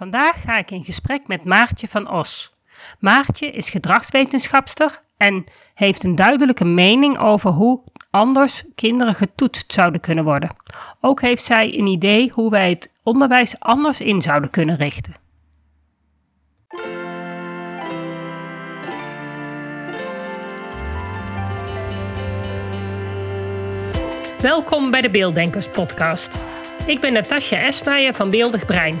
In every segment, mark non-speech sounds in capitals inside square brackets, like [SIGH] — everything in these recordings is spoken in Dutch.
Vandaag ga ik in gesprek met Maartje van Os. Maartje is gedragswetenschapster en heeft een duidelijke mening over hoe anders kinderen getoetst zouden kunnen worden. Ook heeft zij een idee hoe wij het onderwijs anders in zouden kunnen richten. Welkom bij de Beelddenkers podcast. Ik ben Natasja Esmeijer van Beeldig Brein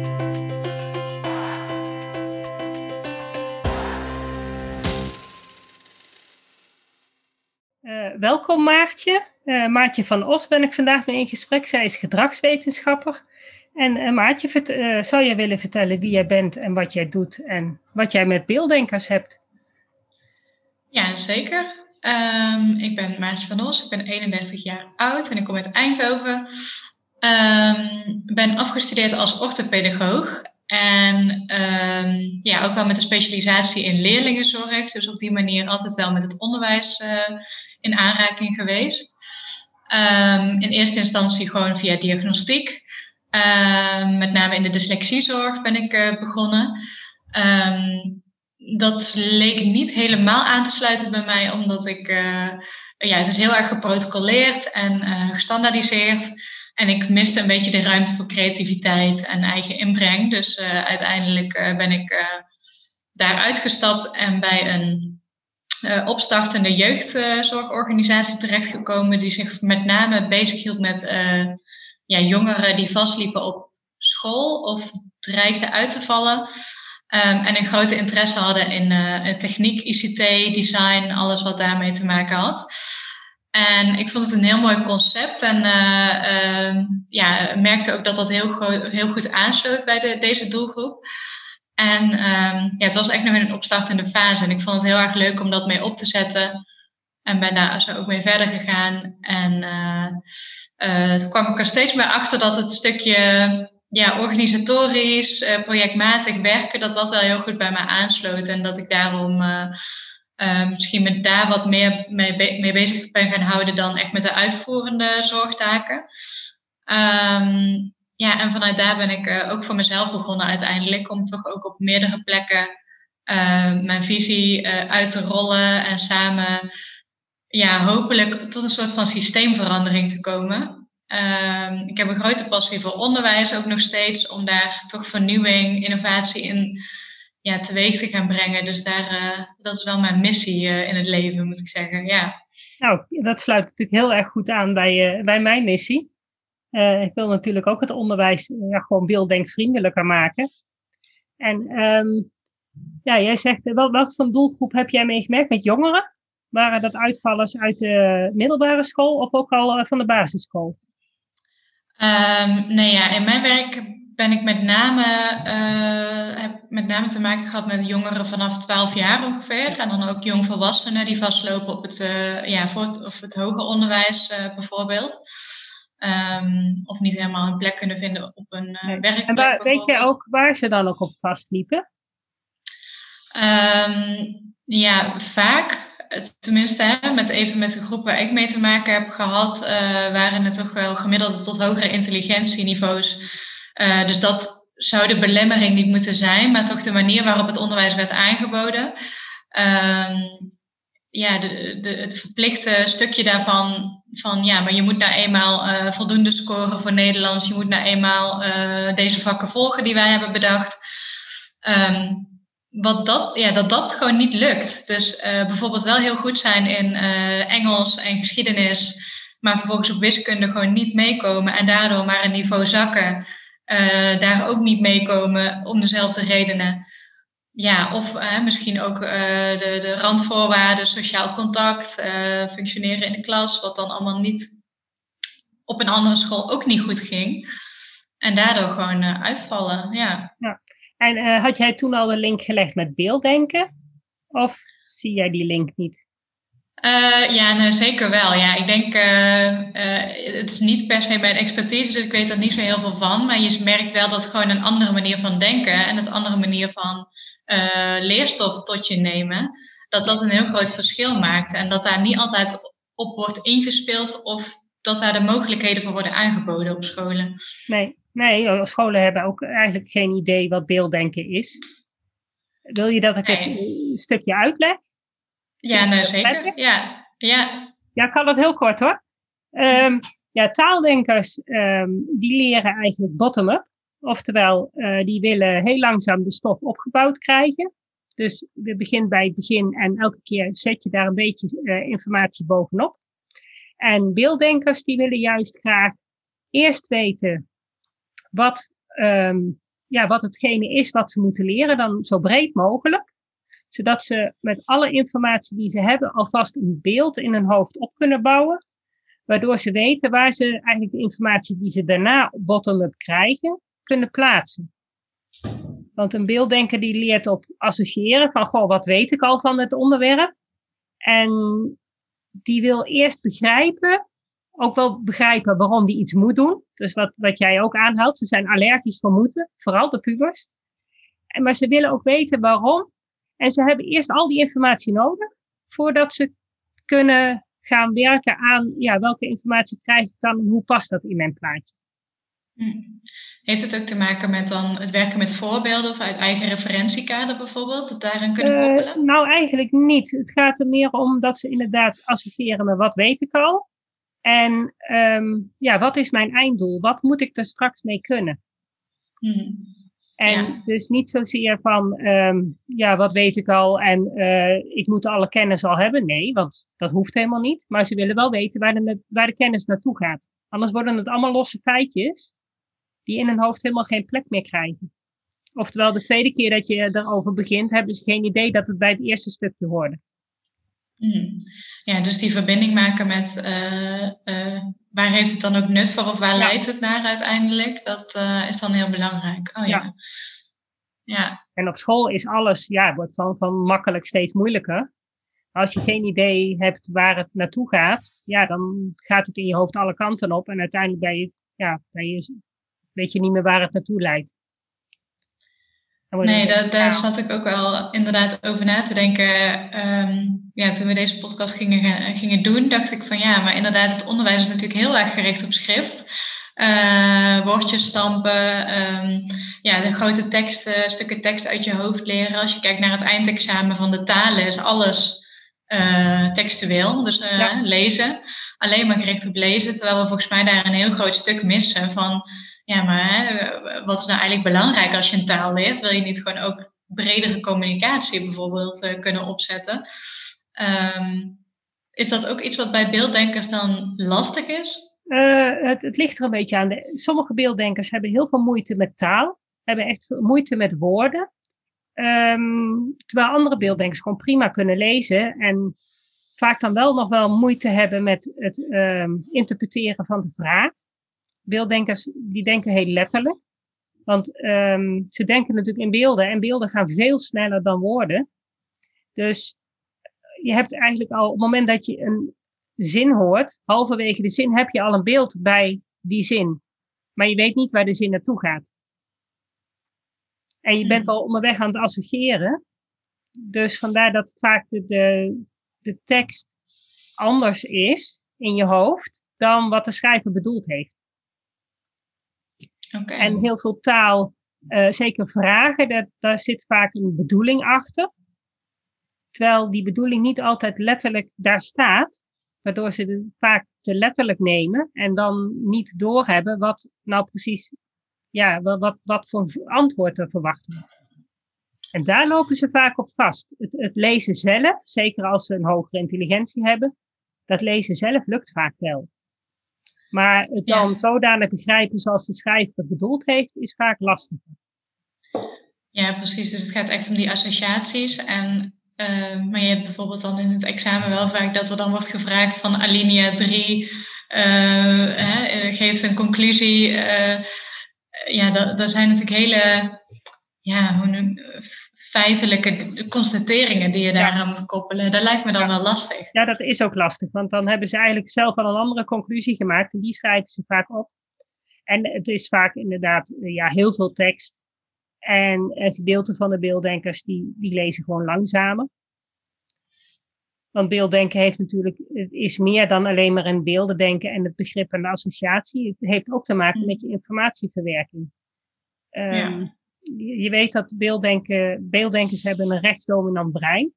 Welkom Maartje. Uh, Maartje van Os ben ik vandaag mee in gesprek. Zij is gedragswetenschapper. En uh, Maartje, uh, zou jij willen vertellen wie jij bent en wat jij doet en wat jij met beelddenkers hebt? Ja, zeker. Um, ik ben Maartje van Os, ik ben 31 jaar oud en ik kom uit Eindhoven. Um, ben afgestudeerd als orthopedagoog en um, ja, ook wel met een specialisatie in leerlingenzorg. Dus op die manier altijd wel met het onderwijs in aanraking geweest. Um, in eerste instantie gewoon via diagnostiek. Um, met name in de dyslexiezorg ben ik uh, begonnen. Um, dat leek niet helemaal aan te sluiten bij mij, omdat ik, uh, ja, het is heel erg geprotocoleerd en uh, gestandaardiseerd. En ik miste een beetje de ruimte voor creativiteit en eigen inbreng. Dus uiteindelijk ben ik daar uitgestapt en bij een uh, opstartende jeugdzorgorganisatie terechtgekomen die zich met name bezighield met uh, ja, jongeren die vastliepen op school of dreigden uit te vallen. Um, en een grote interesse hadden in uh, techniek, ICT, design, alles wat daarmee te maken had. En ik vond het een heel mooi concept en uh, ja, merkte ook dat dat heel, heel goed aansloot bij de, deze doelgroep. En um, ja, het was echt nog in een opstartende fase. En ik vond het heel erg leuk om dat mee op te zetten. En ben daar zo ook mee verder gegaan. En uh, toen kwam ik er steeds meer achter dat het stukje ja, organisatorisch, uh, projectmatig werken, dat dat wel heel goed bij mij aansloot. En dat ik daarom misschien met daar wat meer mee, mee, bezig ben gaan houden dan echt met de uitvoerende zorgtaken. Um, ja, en vanuit daar ben ik uh, ook voor mezelf begonnen uiteindelijk. Om toch ook op meerdere plekken uh, mijn visie uh, uit te rollen. En samen ja, hopelijk tot een soort van systeemverandering te komen. Ehm, ik heb een grote passie voor onderwijs ook nog steeds. Om daar toch vernieuwing, innovatie in ja, teweeg te gaan brengen. Dus daar, dat is wel mijn missie in het leven, moet ik zeggen. Ja. Nou, dat sluit natuurlijk heel erg goed aan bij, bij mijn missie. Uh, ik wil natuurlijk ook het onderwijs ja, gewoon beelddenkvriendelijker maken. En um, ja, jij zegt, wel, wat voor doelgroep heb jij meegemerkt met jongeren? Waren dat uitvallers uit de middelbare school of ook al van de basisschool? Um, nee, ja, in mijn werk ben ik met name, heb met name te maken gehad met jongeren vanaf 12 jaar ongeveer. En dan ook jongvolwassenen die vastlopen op het, ja, voor of het hoger onderwijs bijvoorbeeld. Um, of niet helemaal een plek kunnen vinden op een uh, werkplek. En waar, weet je ook waar ze dan ook op vastliepen? Um, ja, vaak. Tenminste, hè, met even met de groep waar ik mee te maken heb gehad, uh, waren het toch wel gemiddelde tot hogere intelligentieniveaus. Uh, dus dat zou de belemmering niet moeten zijn, maar toch de manier waarop het onderwijs werd aangeboden. Um, ja, de, de, het verplichte stukje daarvan van ja, maar je moet nou eenmaal uh, voldoende scoren voor Nederlands. Je moet nou eenmaal uh, deze vakken volgen die wij hebben bedacht. Um, wat dat, ja, dat dat gewoon niet lukt. Dus uh, bijvoorbeeld wel heel goed zijn in Engels en geschiedenis, maar vervolgens op wiskunde gewoon niet meekomen en daardoor maar een niveau zakken. daar ook niet meekomen om dezelfde redenen. Ja, of uh, misschien ook uh, de, de randvoorwaarden, sociaal contact, uh, functioneren in de klas, wat dan allemaal niet op een andere school ook niet goed ging. En daardoor gewoon uitvallen, ja. ja. En had jij toen al de link gelegd met beelddenken? Of zie jij die link niet? Ja, nou, zeker wel. Ja, ik denk, het is niet per se mijn expertise, dus ik weet er niet zo heel veel van. Maar je merkt wel dat gewoon een andere manier van denken en een andere manier van leerstof tot je nemen, dat dat een heel groot verschil maakt. En dat daar niet altijd op wordt ingespeeld of dat daar de mogelijkheden voor worden aangeboden op scholen. Nee, nee scholen hebben ook eigenlijk geen idee wat beelddenken is. Wil je dat ik het een stukje uitleg? Ja, nou zeker. Ja, ja. ja, ik kan dat heel kort hoor. Um, ja, taaldenkers um, die leren eigenlijk bottom-up. Oftewel, uh, die willen heel langzaam de stof opgebouwd krijgen. Dus we beginnen bij het begin en elke keer zet je daar een beetje uh, informatie bovenop. En beelddenkers die willen juist graag eerst weten wat, um, ja, wat hetgene is wat ze moeten leren, dan zo breed mogelijk zodat ze met alle informatie die ze hebben alvast een beeld in hun hoofd op kunnen bouwen, waardoor ze weten waar ze eigenlijk de informatie die ze daarna bottom-up krijgen, kunnen plaatsen. Want een beelddenker die leert op associëren van, goh, wat weet ik al van het onderwerp? En die wil eerst begrijpen, ook wel begrijpen waarom die iets moet doen. Dus wat, wat jij ook aanhaalt, ze zijn allergisch voor moeten, vooral de pubers. Maar ze willen ook weten waarom en ze hebben eerst al die informatie nodig voordat ze kunnen gaan werken aan ja, welke informatie krijg ik dan en hoe past dat in mijn plaatje. Hm. Heeft het ook te maken met dan het werken met voorbeelden of uit eigen referentiekader bijvoorbeeld, dat daarin kunnen uh, koppelen? Nou, eigenlijk niet. Het gaat er meer om dat ze inderdaad associëren met wat weet ik al. En um, ja, wat is mijn einddoel? Wat moet ik er straks mee kunnen? Hm. En dus niet zozeer van, um, ja, wat weet ik al en uh, ik moet alle kennis al hebben. Nee, want dat hoeft helemaal niet. Maar ze willen wel weten waar de, waar de kennis naartoe gaat. Anders worden het allemaal losse feitjes die in hun hoofd helemaal geen plek meer krijgen. Oftewel, de tweede keer dat je erover begint, hebben ze geen idee dat het bij het eerste stukje hoorde. Hmm. Ja, dus die verbinding maken met uh, uh, waar heeft het dan ook nut voor of waar leidt het naar uiteindelijk? Dat uh, is dan heel belangrijk. Oh ja. ja. ja. En op school is alles, ja, wordt van, van makkelijk steeds moeilijker. Als je geen idee hebt waar het naartoe gaat, ja, dan gaat het in je hoofd alle kanten op. En uiteindelijk ben je, ja, ben je, weet je niet meer waar het naartoe leidt. Nee, daar, daar zat ik ook wel inderdaad over na te denken. Um, ja, toen we deze podcast gingen, gingen doen, dacht ik van ja, maar inderdaad, het onderwijs is natuurlijk heel erg gericht op schrift. Uh, woordjes stampen, um, ja, de grote teksten, stukken tekst uit je hoofd leren. Als je kijkt naar het eindexamen van de talen, is alles uh, textueel, dus uh, lezen. Alleen maar gericht op lezen, terwijl we volgens mij daar een heel groot stuk missen van ja, maar hè, wat is nou eigenlijk belangrijk als je een taal leert? Wil je niet gewoon ook bredere communicatie bijvoorbeeld uh, kunnen opzetten? Um, is dat ook iets wat bij beelddenkers dan lastig is? Uh, het, het, ligt er een beetje aan. Sommige beelddenkers hebben heel veel moeite met taal, hebben echt moeite met woorden. Um, terwijl andere beelddenkers gewoon prima kunnen lezen en vaak dan wel nog wel moeite hebben met het um, interpreteren van de vraag beelddenkers die denken heel letterlijk. Want um, ze denken natuurlijk in beelden en beelden gaan veel sneller dan woorden. Dus je hebt eigenlijk al op het moment dat je een zin hoort, halverwege de zin heb je al een beeld bij die zin. Maar je weet niet waar de zin naartoe gaat. En je bent hmm. al onderweg aan het associëren. Dus vandaar dat vaak de, de, de tekst anders is in je hoofd dan wat de schrijver bedoeld heeft. En heel veel taal, uh, zeker vragen, dat, daar zit vaak een bedoeling achter. Terwijl die bedoeling niet altijd letterlijk daar staat, waardoor ze het vaak te letterlijk nemen en dan niet doorhebben wat nou precies, ja, wat, wat voor antwoord er verwacht wordt. En daar lopen ze vaak op vast. Het, het lezen zelf, zeker als ze een hogere intelligentie hebben, dat lezen zelf lukt vaak wel. Maar het dan ja. zodanig begrijpen zoals de schrijver het bedoeld heeft, is vaak lastiger. Ja, precies. Dus het gaat echt om die associaties. En, uh, maar je hebt bijvoorbeeld dan in het examen wel vaak dat er dan wordt gevraagd van alinea 3, uh, uh, geeft een conclusie. Uh, ja, dat, dat zijn natuurlijk hele ja, hoe feitelijke constateringen die je daaraan moet koppelen. Dat lijkt me dan wel lastig. Ja, dat is ook lastig, want dan hebben ze eigenlijk zelf al een andere conclusie gemaakt en die schrijven ze vaak op. En het is vaak inderdaad ja, heel veel tekst. En een gedeelte van de beelddenkers die, die lezen gewoon langzamer. Want beelddenken heeft natuurlijk, het is meer dan alleen maar een beeldendenken en het begrip en de associatie. Het heeft ook te maken mm. met je informatieverwerking. Um, je, weet dat beelddenken, beelddenkers hebben een rechtsdominant brein.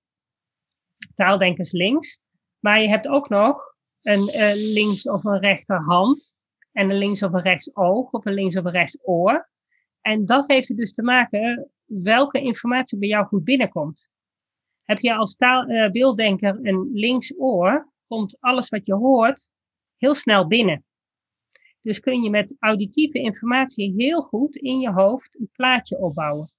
Taaldenkers links. Maar je hebt ook nog een uh, links of een rechterhand. En een links of een rechtsoog of een links of een rechtsoor. En dat heeft er dus te maken welke informatie bij jou goed binnenkomt. Heb je als taal, uh, beelddenker een linksoor, komt alles wat je hoort heel snel binnen. Dus kun je met auditieve informatie heel goed in je hoofd een plaatje opbouwen.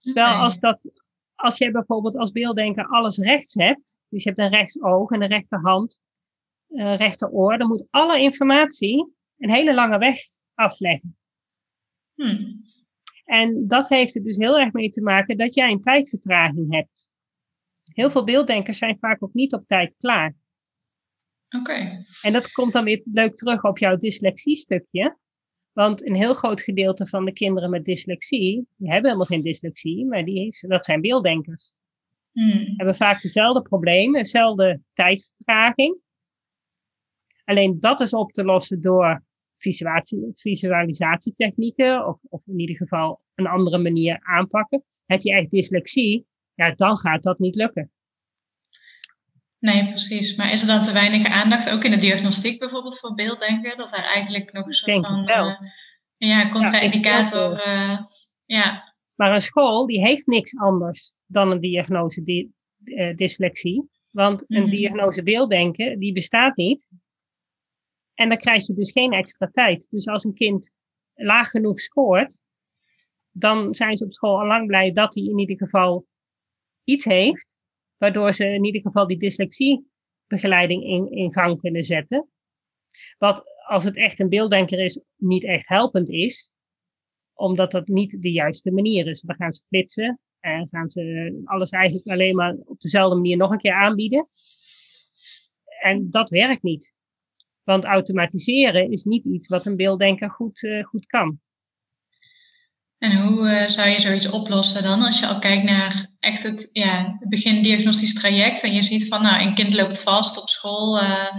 Terwijl als, dat, als je bijvoorbeeld als beelddenker alles rechts hebt, dus je hebt een rechtsoog en een rechterhand, een rechteroor, dan moet alle informatie een hele lange weg afleggen. Hmm. En dat heeft er dus heel erg mee te maken dat jij een tijdvertraging hebt. Heel veel beelddenkers zijn vaak ook niet op tijd klaar. Oké. En dat komt dan weer leuk terug op jouw dyslexie-stukje. Want een heel groot gedeelte van de kinderen met dyslexie, die hebben helemaal geen dyslexie, maar die, dat zijn beelddenkers. Hmm. Hebben vaak dezelfde problemen, dezelfde tijdsvertraging. Alleen dat is op te lossen door visualisatietechnieken, of, of in ieder geval een andere manier aanpakken. Heb je echt dyslexie, ja, dan gaat dat niet lukken. Nee, precies. Maar is er dan te weinig aandacht, ook in de diagnostiek bijvoorbeeld, voor beelddenken? Dat daar eigenlijk nog een soort van uh, ja, contra-indicator. Ja, uh, ja. Maar een school die heeft niks anders dan een diagnose di uh, dyslexie. Want een mm -hmm. diagnose beelddenken, die bestaat niet. En dan krijg je dus geen extra tijd. Dus als een kind laag genoeg scoort, dan zijn ze op school al lang blij dat hij in ieder geval iets heeft waardoor ze in ieder geval die dyslexiebegeleiding in, in gang kunnen zetten. Wat als het echt een beelddenker is, niet echt helpend is, omdat dat niet de juiste manier is. Dan gaan ze flitsen en gaan ze alles eigenlijk alleen maar op dezelfde manier nog een keer aanbieden. En dat werkt niet. Want automatiseren is niet iets wat een beelddenker goed, uh, goed kan. En hoe uh, zou je zoiets oplossen dan als je al kijkt naar echt het, ja, begin diagnostisch traject en je ziet van nou, een kind loopt vast op school, uh,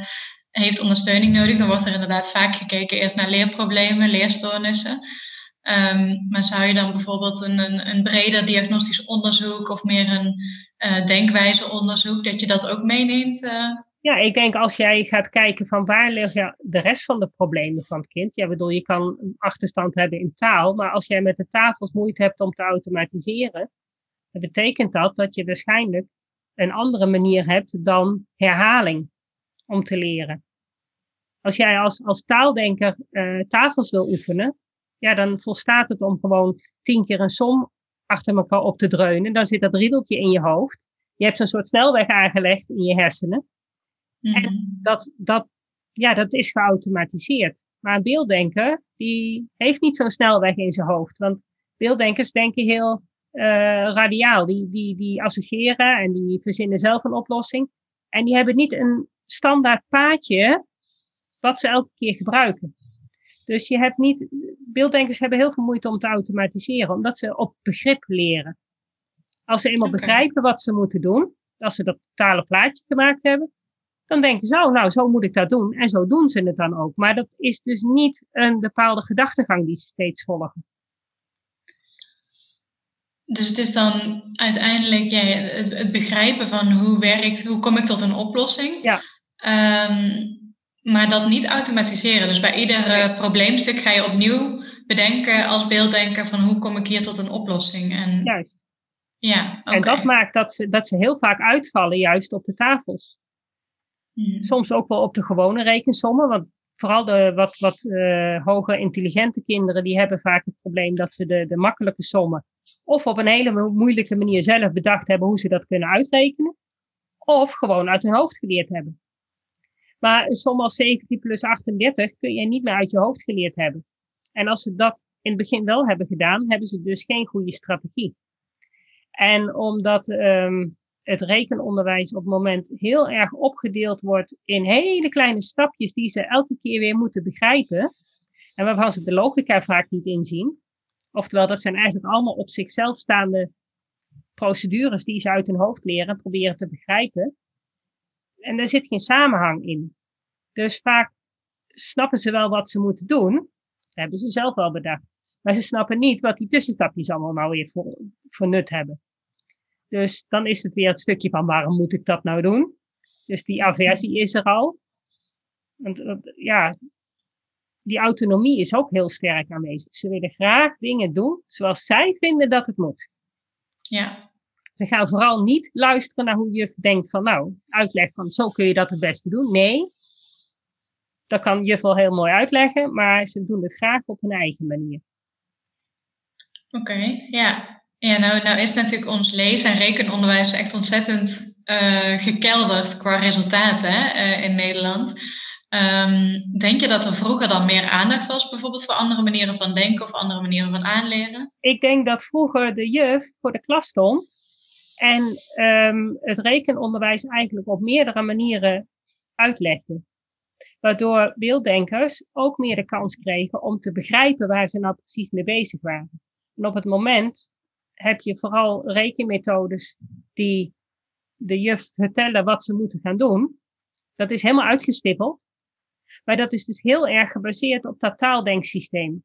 heeft ondersteuning nodig, dan wordt er inderdaad vaak gekeken eerst naar leerproblemen, leerstoornissen. Um, maar zou je dan bijvoorbeeld een, een, een breder diagnostisch onderzoek of meer een uh, denkwijzeonderzoek, dat je dat ook meeneemt ja, ik denk als jij gaat kijken van waar liggen de rest van de problemen van het kind. Ja, bedoel, je kan een achterstand hebben in taal, maar als jij met de tafels moeite hebt om te automatiseren, dan betekent dat dat je waarschijnlijk een andere manier hebt dan herhaling om te leren. Als jij als, als taaldenker uh, tafels wil oefenen, ja, dan volstaat het om gewoon tien keer een som achter elkaar op te dreunen. Dan zit dat riedeltje in je hoofd. Je hebt zo'n soort snelweg aangelegd in je hersenen. En mhm. dat, dat, ja, dat is geautomatiseerd. Maar een beelddenker, die heeft niet zo'n snelweg in zijn hoofd. Want beelddenkers denken heel uh, radiaal. Die, die, die associëren en die verzinnen zelf een oplossing. En die hebben niet een standaard paadje wat ze elke keer gebruiken. Dus je hebt niet, beelddenkers hebben heel veel moeite om te automatiseren, omdat ze op begrip leren. Als ze eenmaal begrijpen wat ze moeten doen, als ze dat totale plaatje gemaakt hebben, dan denken ze, oh, nou, zo moet ik dat doen. En zo doen ze het dan ook. Maar dat is dus niet een bepaalde gedachtegang die ze steeds volgen. Dus het is dan uiteindelijk ja, het, begrijpen van hoe werkt, hoe kom ik tot een oplossing. Ja. Um, maar dat niet automatiseren. Dus bij ieder uh, probleemstuk ga je opnieuw bedenken als beelddenker van hoe kom ik hier tot een oplossing. En, juist. Ja, okay. En dat maakt dat ze, dat ze heel vaak uitvallen juist op de tafels. Soms ook wel op de gewone rekensommen. Want vooral de wat, wat uh, hoger intelligente kinderen, die hebben vaak het probleem dat ze de, de makkelijke sommen of op een hele moeilijke manier zelf bedacht hebben hoe ze dat kunnen uitrekenen. Of gewoon uit hun hoofd geleerd hebben. Maar een som als 17 plus 38 kun je niet meer uit je hoofd geleerd hebben. En als ze dat in het begin wel hebben gedaan, hebben ze dus geen goede strategie. En omdat um, het rekenonderwijs op het moment heel erg opgedeeld wordt in hele kleine stapjes die ze elke keer weer moeten begrijpen. En waarvan ze de logica vaak niet inzien. Oftewel, dat zijn eigenlijk allemaal op zichzelf staande procedures die ze uit hun hoofd leren en proberen te begrijpen. En daar zit geen samenhang in. Dus vaak snappen ze wel wat ze moeten doen. Dat hebben ze zelf wel bedacht. Maar ze snappen niet wat die tussenstapjes allemaal nou weer voor nut hebben. Dus dan is het weer het stukje van waarom moet ik dat nou doen? Dus die aversie is er al. Want ja, die autonomie is ook heel sterk aanwezig. Ze willen graag dingen doen zoals zij vinden dat het moet. Ja. Ze gaan vooral niet luisteren naar hoe je denkt van nou, uitleg van zo kun je dat het beste doen. Nee, dat kan juf wel heel mooi uitleggen, maar ze doen het graag op hun eigen manier. Oké, ja. Ja, nou, nou is natuurlijk ons lees- en rekenonderwijs echt ontzettend uh, gekelderd qua resultaten uh, in Nederland. Um, denk je dat er vroeger dan meer aandacht was, bijvoorbeeld voor andere manieren van denken of andere manieren van aanleren? Ik denk dat vroeger de juf voor de klas stond en um, het rekenonderwijs eigenlijk op meerdere manieren uitlegde. Waardoor beelddenkers ook meer de kans kregen om te begrijpen waar ze nou precies mee bezig waren. En op het moment heb je vooral rekenmethodes die de juf vertellen wat ze moeten gaan doen. Dat is helemaal uitgestippeld. Maar dat is dus heel erg gebaseerd op dat taaldenksysteem.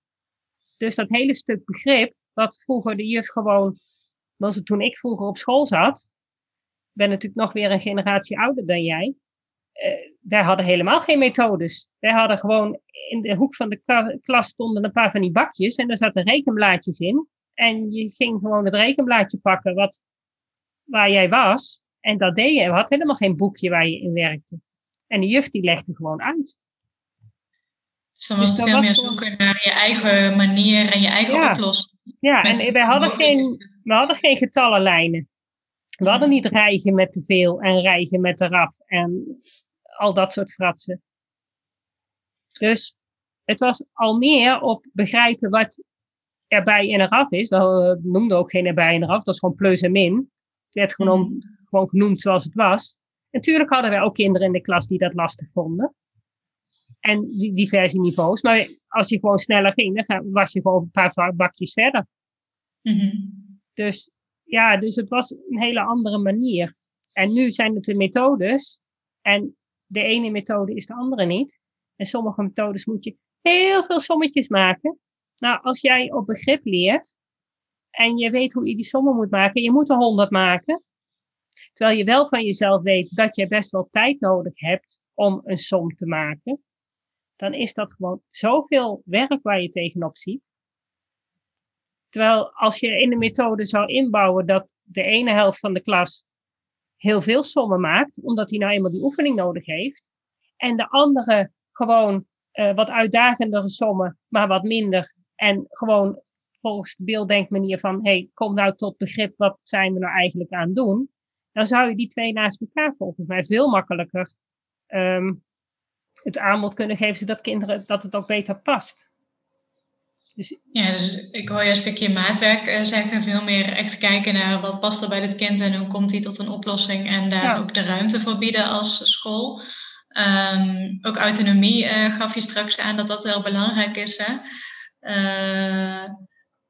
Dus dat hele stuk begrip, wat vroeger de juf gewoon, was het toen ik vroeger op school zat, ben natuurlijk nog weer een generatie ouder dan jij. Uh, wij hadden helemaal geen methodes. Wij hadden gewoon in de hoek van de klas stonden een paar van die bakjes en daar zaten rekenblaadjes in. En je ging gewoon het rekenblaadje pakken wat, waar jij was. En dat deed je. Je had helemaal geen boekje waar je in werkte. En de juf die legde gewoon uit. Dus dan was dus het veel meer zoeken naar je eigen manier en je eigen ja. oplossing. Ja, en wij hadden, geen, we hadden geen getallenlijnen. We hadden niet rijgen met te veel en rijgen met eraf en al dat soort fratsen. Dus het was al meer op begrijpen wat erbij en eraf is. We noemden ook geen erbij en eraf, dat is gewoon plus en min. Het werd gewoon, mm. gewoon genoemd zoals het was. Natuurlijk hadden wij ook kinderen in de klas die dat lastig vonden. En diverse niveaus. Maar als je gewoon sneller ging, dan was je gewoon een paar bakjes verder. Mm Dus ja, dus het was een hele andere manier. En nu zijn het de methodes. En de ene methode is de andere niet. En sommige methodes moet je heel veel sommetjes maken. Nou, als jij op begrip leert en je weet hoe je die sommen moet maken, je moet er 100 maken. Terwijl je wel van jezelf weet dat je best wel tijd nodig hebt om een som te maken. Dan is dat gewoon zoveel werk waar je tegenop ziet. Terwijl als je in de methode zou inbouwen dat de ene helft van de klas heel veel sommen maakt, omdat hij nou eenmaal die oefening nodig heeft, en de andere gewoon uh, wat uitdagendere sommen, maar wat minder en gewoon volgens de beelddenkmanier van, hey, kom nou tot begrip, wat zijn we nou eigenlijk aan het doen? Dan zou je die twee naast elkaar volgens mij veel makkelijker um, het aanbod kunnen geven, zodat kinderen, dat het ook beter past. Dus, ja, dus ik hoor je een stukje maatwerk uh, zeggen, veel meer echt kijken naar wat past er bij het kind en hoe komt hij tot een oplossing en daar ook de ruimte voor bieden als school. Um, ook autonomie uh, gaf je straks aan dat dat heel belangrijk is. Hè? Uh,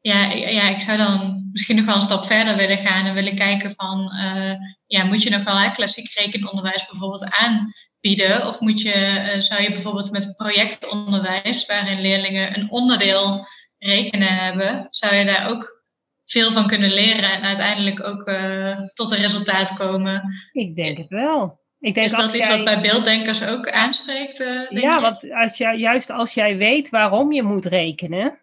ja, ja, ik zou dan misschien nog wel een stap verder willen gaan en willen kijken van, uh, ja, moet je nog wel klassiek rekenonderwijs bijvoorbeeld aanbieden? Of moet je, uh, zou je bijvoorbeeld met projectonderwijs, waarin leerlingen een onderdeel rekenen hebben, zou je daar ook veel van kunnen leren en uiteindelijk ook tot een resultaat komen? Ik denk het wel. Ik denk is dat iets wat bij beelddenkers ook aanspreekt? Uh, ja, want als juist als jij weet waarom je moet rekenen,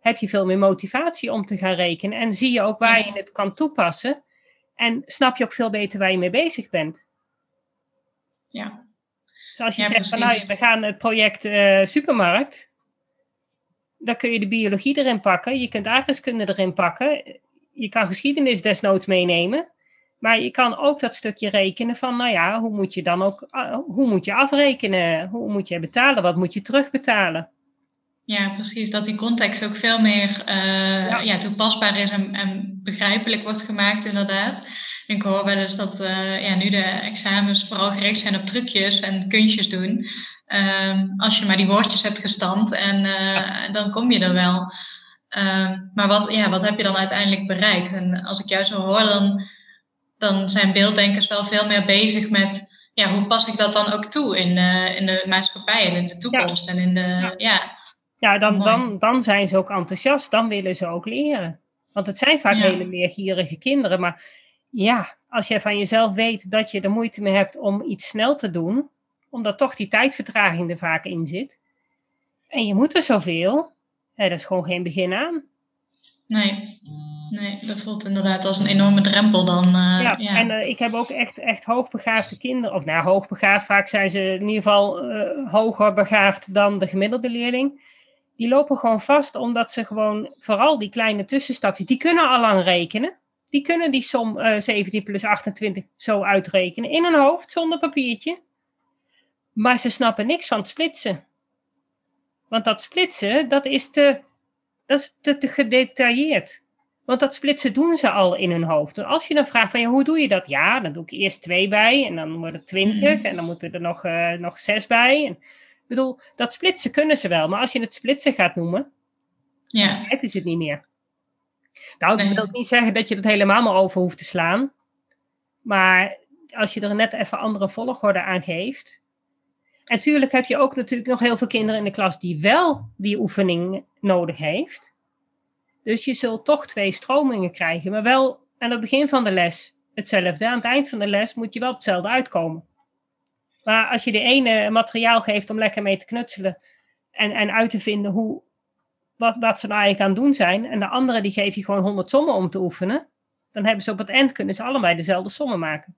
heb je veel meer motivatie om te gaan rekenen. En zie je ook waar je het kan toepassen. En snap je ook veel beter waar je mee bezig bent. Ja. Zoals je zegt, van, nou, we gaan het project uh, supermarkt. Dan kun je de biologie erin pakken. Je kunt aardrijkskunde erin pakken. Je kan geschiedenis desnoods meenemen. Maar je kan ook dat stukje rekenen van, nou ja, hoe moet je dan ook, uh, hoe moet je afrekenen? Hoe moet je betalen? Wat moet je terugbetalen? Ja, precies. Dat die context ook veel meer uh, ja. toepasbaar is en, en, begrijpelijk wordt gemaakt, inderdaad. Ik hoor wel eens dat uh, ja, nu de examens vooral gericht zijn op trucjes en kunstjes doen. Um, als je maar die woordjes hebt gestampt en uh, dan kom je er wel. Um, maar wat, ja, wat heb je dan uiteindelijk bereikt? En als ik jou zo hoor, dan, dan zijn beelddenkers wel veel meer bezig met ja, hoe pas ik dat dan ook toe in, uh, in de maatschappij en in de toekomst ja. en in de ja. ja. Ja, dan, dan, dan zijn ze ook enthousiast, dan willen ze ook leren. Want het zijn vaak hele leergierige kinderen. Maar ja, als je van jezelf weet dat je er moeite mee hebt om iets snel te doen, omdat toch die tijdvertraging er vaak in zit, en je moet er zoveel, hè, dat is gewoon geen begin aan. Nee. Nee, dat voelt inderdaad als een enorme drempel dan. Uh, ja, ja, en uh, ik heb ook echt, echt hoogbegaafde kinderen. Of nou, hoogbegaafd, vaak zijn ze in ieder geval uh, hoger begaafd dan de gemiddelde leerling die lopen gewoon vast omdat ze gewoon, vooral die kleine tussenstapjes, die kunnen al lang rekenen. Die kunnen die som uh, 17 plus 28 zo uitrekenen in hun hoofd zonder papiertje. Maar ze snappen niks van het splitsen. Want dat splitsen, dat is te, dat is te, te gedetailleerd. Want dat splitsen doen ze al in hun hoofd. En als je dan vraagt van ja, hoe doe je dat? Ja, dan doe ik eerst twee bij en dan worden het twintig en dan moeten er nog, uh, nog zes bij. En, ik bedoel, dat splitsen kunnen ze wel, maar als je het splitsen gaat noemen, ja. dan heb je het niet meer. Nou, dat wil niet zeggen dat je het helemaal maar over hoeft te slaan. Maar als je er net even andere volgorde aan geeft. En natuurlijk heb je ook natuurlijk nog heel veel kinderen in de klas die wel die oefening nodig heeft. Dus je zult toch twee stromingen krijgen, maar wel aan het begin van de les hetzelfde. Aan het eind van de les moet je wel hetzelfde uitkomen. Maar als je de ene materiaal geeft om lekker mee te knutselen en, en uit te vinden hoe, wat, wat ze nou eigenlijk aan het doen zijn, en de andere die geef je gewoon 100 sommen om te oefenen, dan hebben ze op het eind kunnen ze allebei dezelfde sommen maken.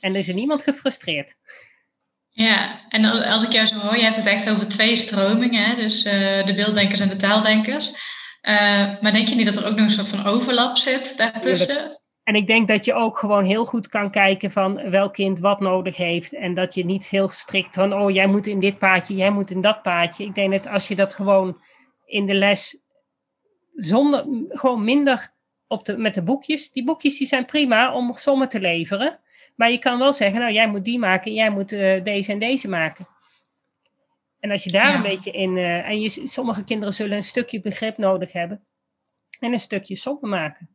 En er is er niemand gefrustreerd. Ja, en als ik jou zo hoor, je hebt het echt over twee stromingen, hè? dus uh, de beelddenkers en de taaldenkers. Uh, maar denk je niet dat er ook nog een soort van overlap zit daartussen? En ik denk dat je ook gewoon heel goed kan kijken van welk kind wat nodig heeft. En dat je niet heel strikt van, oh jij moet in dit paadje, jij moet in dat paadje. Ik denk dat als je dat gewoon in de les zonder, gewoon minder op de, met de boekjes. Die boekjes die zijn prima om sommen te leveren. Maar je kan wel zeggen, nou jij moet die maken, jij moet uh, deze en deze maken. En als je daar een beetje in, uh, en je, sommige kinderen zullen een stukje begrip nodig hebben. En een stukje sommen maken.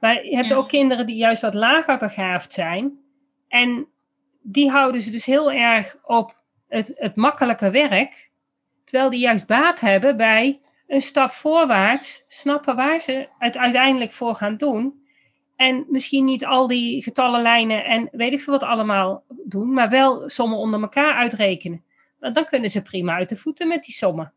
Maar je hebt ook kinderen die juist wat lager begaafd zijn. En die houden ze dus heel erg op het, het makkelijke werk. Terwijl die juist baat hebben bij een stap voorwaarts, snappen waar ze het uiteindelijk voor gaan doen. En misschien niet al die getallenlijnen en weet ik veel wat allemaal doen, maar wel sommen onder elkaar uitrekenen. Want dan kunnen ze prima uit de voeten met die sommen.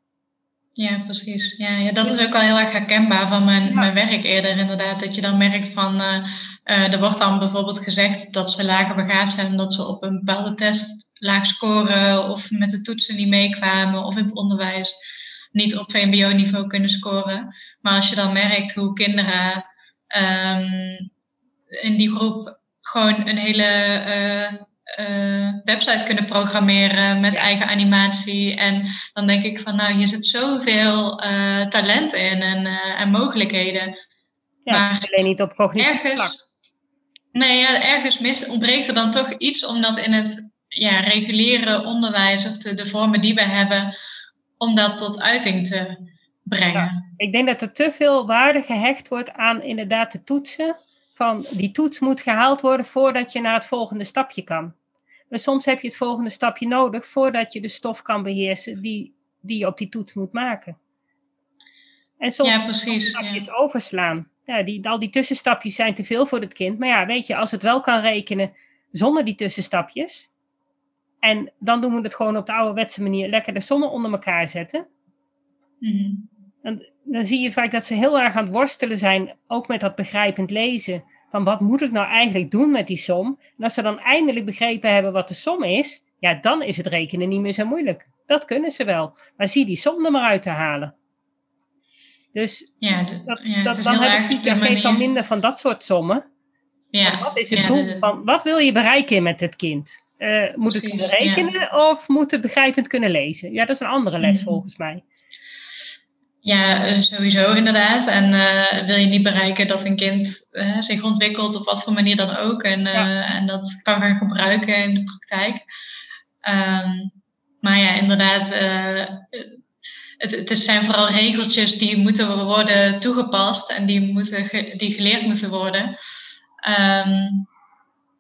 Ja, precies. Ja, ja, dat is ook wel heel erg herkenbaar van mijn, mijn werk eerder inderdaad. Dat je dan merkt van, uh, uh, er wordt dan bijvoorbeeld gezegd dat ze lager begaafd zijn omdat ze op een bepaalde test laag scoren of met de toetsen niet meekwamen of in het onderwijs niet op VMBO-niveau kunnen scoren. Maar als je dan merkt hoe kinderen um, in die groep gewoon een hele uh, uh, website kunnen programmeren met eigen animatie. En dan denk ik van, nou, hier zit zoveel uh, talent in en, uh, en mogelijkheden. Ja, maar het alleen niet op cognitief ergens, Nee, ja, ergens mis, ontbreekt er dan toch iets om dat in het ja, reguliere onderwijs of de, de vormen die we hebben, om dat tot uiting te brengen. Ja, ik denk dat er te veel waarde gehecht wordt aan inderdaad de toetsen. Van die toets moet gehaald worden voordat je naar het volgende stapje kan. Maar soms heb je het volgende stapje nodig voordat je de stof kan beheersen die, die je op die toets moet maken. En soms ja, precies, stapjes ja. overslaan. Ja, die, al die tussenstapjes zijn te veel voor het kind. Maar ja, weet je, als het wel kan rekenen zonder die tussenstapjes. En dan doen we het gewoon op de ouderwetse manier lekker de sommen onder elkaar zetten. Mm -hmm. dan, dan zie je vaak dat ze heel erg aan het worstelen zijn, ook met dat begrijpend lezen van wat moet ik nou eigenlijk doen met die som? En als ze dan eindelijk begrepen hebben wat de som is, ja, dan is het rekenen niet meer zo moeilijk. Dat kunnen ze wel. Maar zie die som er maar uit te halen. Dus ja, de, dat, ja, dat, dan heb ik zoiets, ja, geef dan minder van dat soort sommen. Ja, wat is het doel van, wat wil je bereiken met het kind? Uh, moet het kunnen rekenen of moet het begrijpend kunnen lezen? Ja, dat is een andere les mhm. volgens mij. Ja, eh, sowieso inderdaad. En uh, wil je niet bereiken dat een kind uh, zich ontwikkelt op wat voor manier dan ook. En, uh, en dat kan gaan gebruiken in de praktijk. Um, maar ja, inderdaad, het, het zijn vooral regeltjes die moeten worden toegepast en die, moeten, die geleerd moeten worden. Um,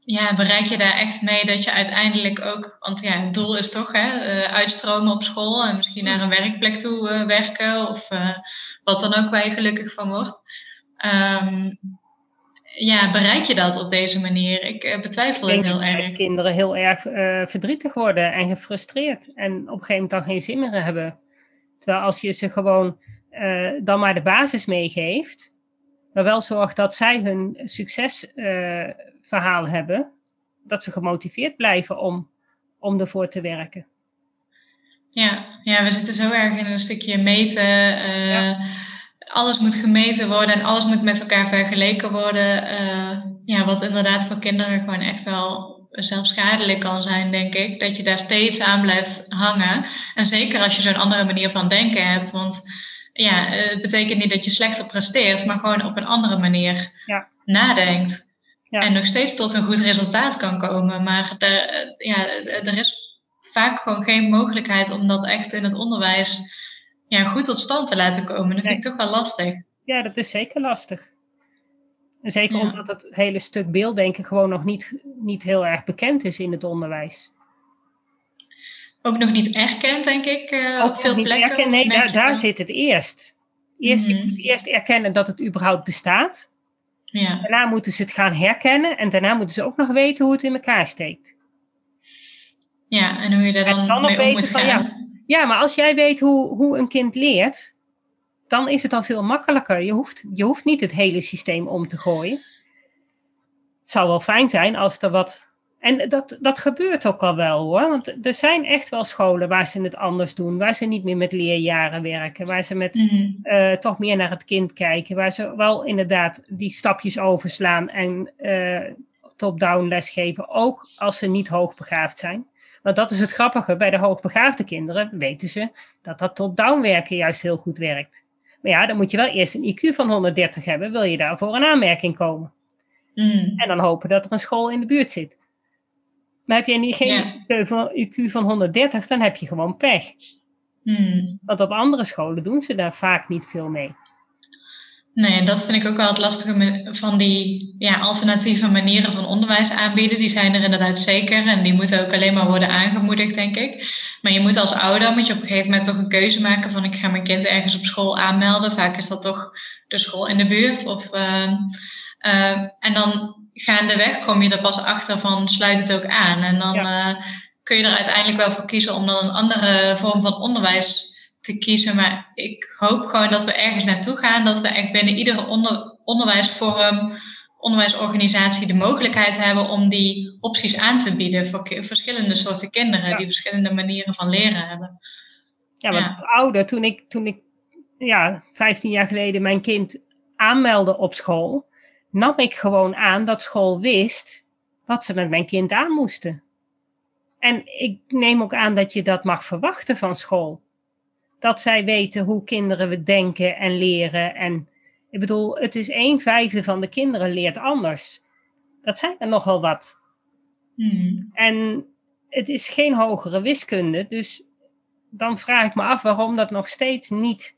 ja, bereik je daar echt mee dat je uiteindelijk ook, want ja, het doel is toch hè, uh, uitstromen op school en misschien naar een werkplek toe uh, werken of uh, wat dan ook waar je gelukkig van wordt. Um, ja, bereik je dat op deze manier? Ik betwijfel het heel erg. Dat kinderen heel erg verdrietig worden en gefrustreerd en op een gegeven moment dan geen zin meer hebben. Terwijl als je ze gewoon dan maar de basis meegeeft, maar wel zorgt dat zij hun succes verhaal hebben, dat ze gemotiveerd blijven om, om ervoor te werken. Ja, ja, we zitten zo erg in een stukje meten. Uh, Alles moet gemeten worden en alles moet met elkaar vergeleken worden. Uh, ja, wat inderdaad voor kinderen gewoon echt wel zelfs schadelijk kan zijn, denk ik. Dat je daar steeds aan blijft hangen. En zeker als je zo'n andere manier van denken hebt. Want ja, het betekent niet dat je slechter presteert, maar gewoon op een andere manier ja. nadenkt. En nog steeds tot een goed resultaat kan komen. Maar er, ja, er is vaak gewoon geen mogelijkheid om dat echt in het onderwijs ja, goed tot stand te laten komen. Dat vind ik toch wel lastig. Ja, dat is zeker lastig. Zeker omdat het hele stuk beelddenken gewoon nog niet, niet heel erg bekend is in het onderwijs. Ook nog niet erkend, denk ik, uh, op veel plekken? nee, daar, daar zit het eerst. Eerst, Je mhm. moet eerst erkennen dat het überhaupt bestaat. Ja. Daarna moeten ze het gaan herkennen en daarna moeten ze ook nog weten hoe het in elkaar steekt. Ja, en hoe je daar dan, dan mee om moet gaan. ja, ja, maar als jij weet hoe, hoe een kind leert, dan is het al veel makkelijker. Je hoeft, je hoeft niet het hele systeem om te gooien. Het zou wel fijn zijn als er wat en dat, dat gebeurt ook al wel hoor. Want er zijn echt wel scholen waar ze het anders doen. Waar ze niet meer met leerjaren werken. Waar ze met, mhm. eh, toch meer naar het kind kijken. Waar ze wel inderdaad die stapjes overslaan en uh, top-down lesgeven. Ook als ze niet hoogbegaafd zijn. Want dat is het grappige. Bij de hoogbegaafde kinderen weten ze dat dat top-down werken juist heel goed werkt. Maar ja, dan moet je wel eerst een IQ van 130 hebben. Wil je daarvoor een aanmerking komen. Mhm. En dan hopen dat er een school in de buurt zit. Maar heb je niet geen IQ van 130, dan heb je gewoon pech. Hmm. Want op andere scholen doen ze daar vaak niet veel mee. Nee, dat vind ik ook wel het lastige van die ja, alternatieve manieren van onderwijs aanbieden. Die zijn er inderdaad zeker en die moeten ook alleen maar worden aangemoedigd, denk ik. Maar je moet als ouder moet je op een gegeven moment toch een keuze maken van ik ga mijn kind ergens op school aanmelden. Vaak is dat toch de school in de buurt. Of, uh, uh, en dan gaandeweg kom je er pas achter van sluit het ook aan. En dan eh, kun je er uiteindelijk wel voor kiezen om dan een andere vorm van onderwijs te kiezen. Maar ik hoop gewoon dat we ergens naartoe gaan. Dat we echt binnen iedere onder, onderwijsvorm, onderwijsorganisatie de mogelijkheid hebben om die opties aan te bieden voor verschillende soorten kinderen die verschillende manieren van leren hebben. Ja, want het oude, toen ik, toen ik ja, 15 jaar geleden mijn kind aanmeldde op school, nam ik gewoon aan dat school wist wat ze met mijn kind aan moesten. En ik neem ook aan dat je dat mag verwachten van school. Dat zij weten hoe kinderen denken en leren. En ik bedoel, het is een vijfde van de kinderen leert anders. Dat zijn er nogal wat. Hmm. En het is geen hogere wiskunde. Dus dan vraag ik me af waarom dat nog steeds niet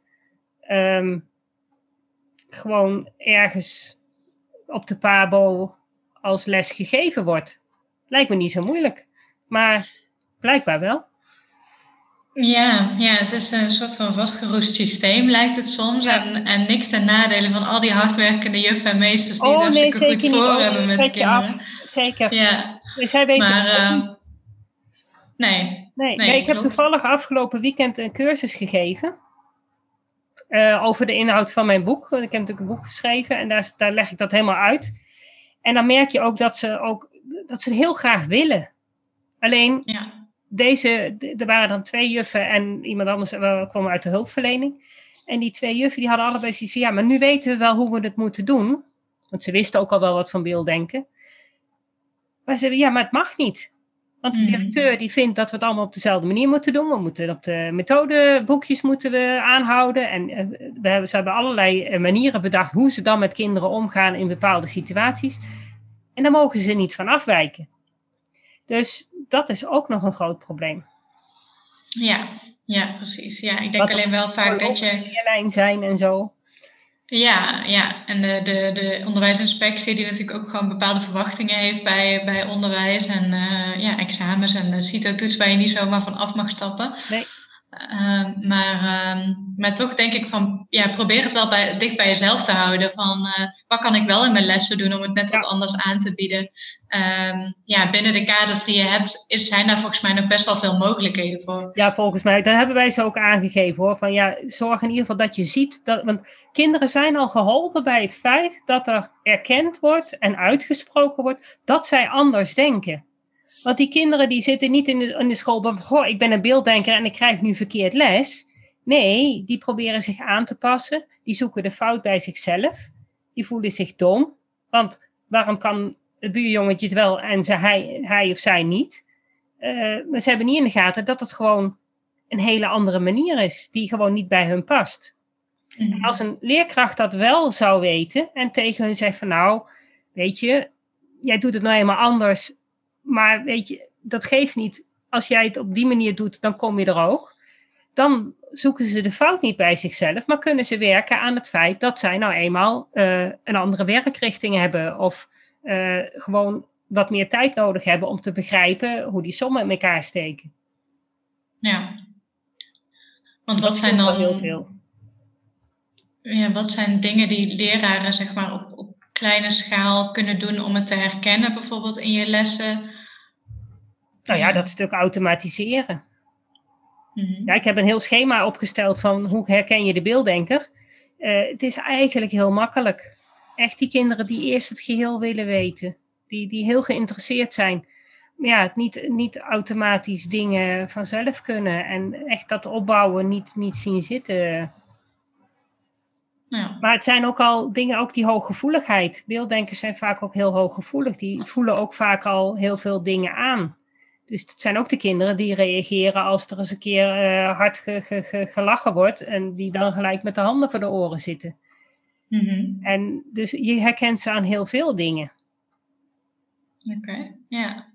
ehm, gewoon ergens op de PABO als les gegeven wordt. Lijkt me niet zo moeilijk, maar blijkbaar wel. Ja, ja, het is een soort van vastgeroest systeem, lijkt het soms. En, en niks ten nadele van al die hardwerkende juffen en meesters die oh, er nee, goed voor oh, hebben met de kinderen. Af. Zeker. Ja. Dus maar, uh, nee, nee, nee, ik heb toevallig afgelopen weekend een cursus gegeven. Uh, over de inhoud van mijn boek. Ik heb natuurlijk een boek geschreven en daar, daar leg ik dat helemaal uit. En dan merk je ook dat ze, ook, dat ze heel graag willen. Alleen, ja. deze, er waren dan twee juffen en iemand anders kwam uit de hulpverlening. En die twee juffen die hadden allebei zoiets van, ja, maar nu weten we wel hoe we het moeten doen. Want ze wisten ook al wel wat van beelddenken. Maar ze zeiden, ja, maar het mag niet. Want de directeur die vindt dat we het allemaal op dezelfde manier moeten doen. We moeten op de methodeboekjes moeten we aanhouden. En we hebben, ze hebben allerlei manieren bedacht hoe ze dan met kinderen omgaan in bepaalde situaties. En daar mogen ze niet van afwijken. Dus dat is ook nog een groot probleem. Ja, ja precies. Ja, ik denk alleen wel vaak dat je. Leerlijn zijn en zo. Ja, ja. en de, de, de onderwijsinspectie die natuurlijk ook gewoon bepaalde verwachtingen heeft bij, bij onderwijs en uh, ja, examens en de CITO-toets waar je niet zomaar van af mag stappen. Nee. Uh, maar, uh, maar toch denk ik van, ja, probeer het wel bij, dicht bij jezelf te houden. Van uh, wat kan ik wel in mijn lessen doen om het net wat anders aan te bieden. Um, ja, binnen de kaders die je hebt, is, zijn daar volgens mij nog best wel veel mogelijkheden voor. Ja, volgens mij. Daar hebben wij ze ook aangegeven hoor. Van ja, zorg in ieder geval dat je ziet. Dat, want kinderen zijn al geholpen bij het feit dat er erkend wordt en uitgesproken wordt dat zij anders denken. Want die kinderen die zitten niet in de, in de school van, goh, ik ben een beelddenker en ik krijg nu verkeerd les. Nee, die proberen zich aan te passen. Die zoeken de fout bij zichzelf. Die voelen zich dom. Want waarom kan het buurjongetje het wel en ze, hij, hij of zij niet? Uh, maar ze hebben niet in de gaten dat het gewoon een hele andere manier is, die gewoon niet bij hun past. Mhm. Als een leerkracht dat wel zou weten en tegen hun zegt van nou, weet je, jij doet het nou eenmaal anders, maar weet je, dat geeft niet. Als jij het op die manier doet, dan kom je er ook. Dan zoeken ze de fout niet bij zichzelf, maar kunnen ze werken aan het feit dat zij nou eenmaal uh, een andere werkrichting hebben. Of uh, gewoon wat meer tijd nodig hebben om te begrijpen hoe die sommen in elkaar steken. Ja. Want wat zijn dan. Heel veel. Ja, wat zijn dingen die leraren zeg maar op, op kleine schaal kunnen doen om het te herkennen, bijvoorbeeld in je lessen? Nou ja, dat stuk automatiseren. Mhm. Ja, ik heb een heel schema opgesteld van hoe herken je de beelddenker. Uh, het is eigenlijk heel makkelijk. Echt die kinderen die eerst het geheel willen weten. Die, die heel geïnteresseerd zijn. Maar ja, het niet, niet automatisch dingen vanzelf kunnen. En echt dat opbouwen niet, niet zien zitten. Ja. Maar het zijn ook al dingen, ook die hooggevoeligheid. Beelddenkers zijn vaak ook heel hooggevoelig. Die voelen ook vaak al heel veel dingen aan. Dus het zijn ook de kinderen die reageren als er eens een keer uh, hard ge, ge, gelachen wordt en die dan gelijk met de handen voor de oren zitten. Mm En dus je herkent ze aan heel veel dingen. Oké, ja.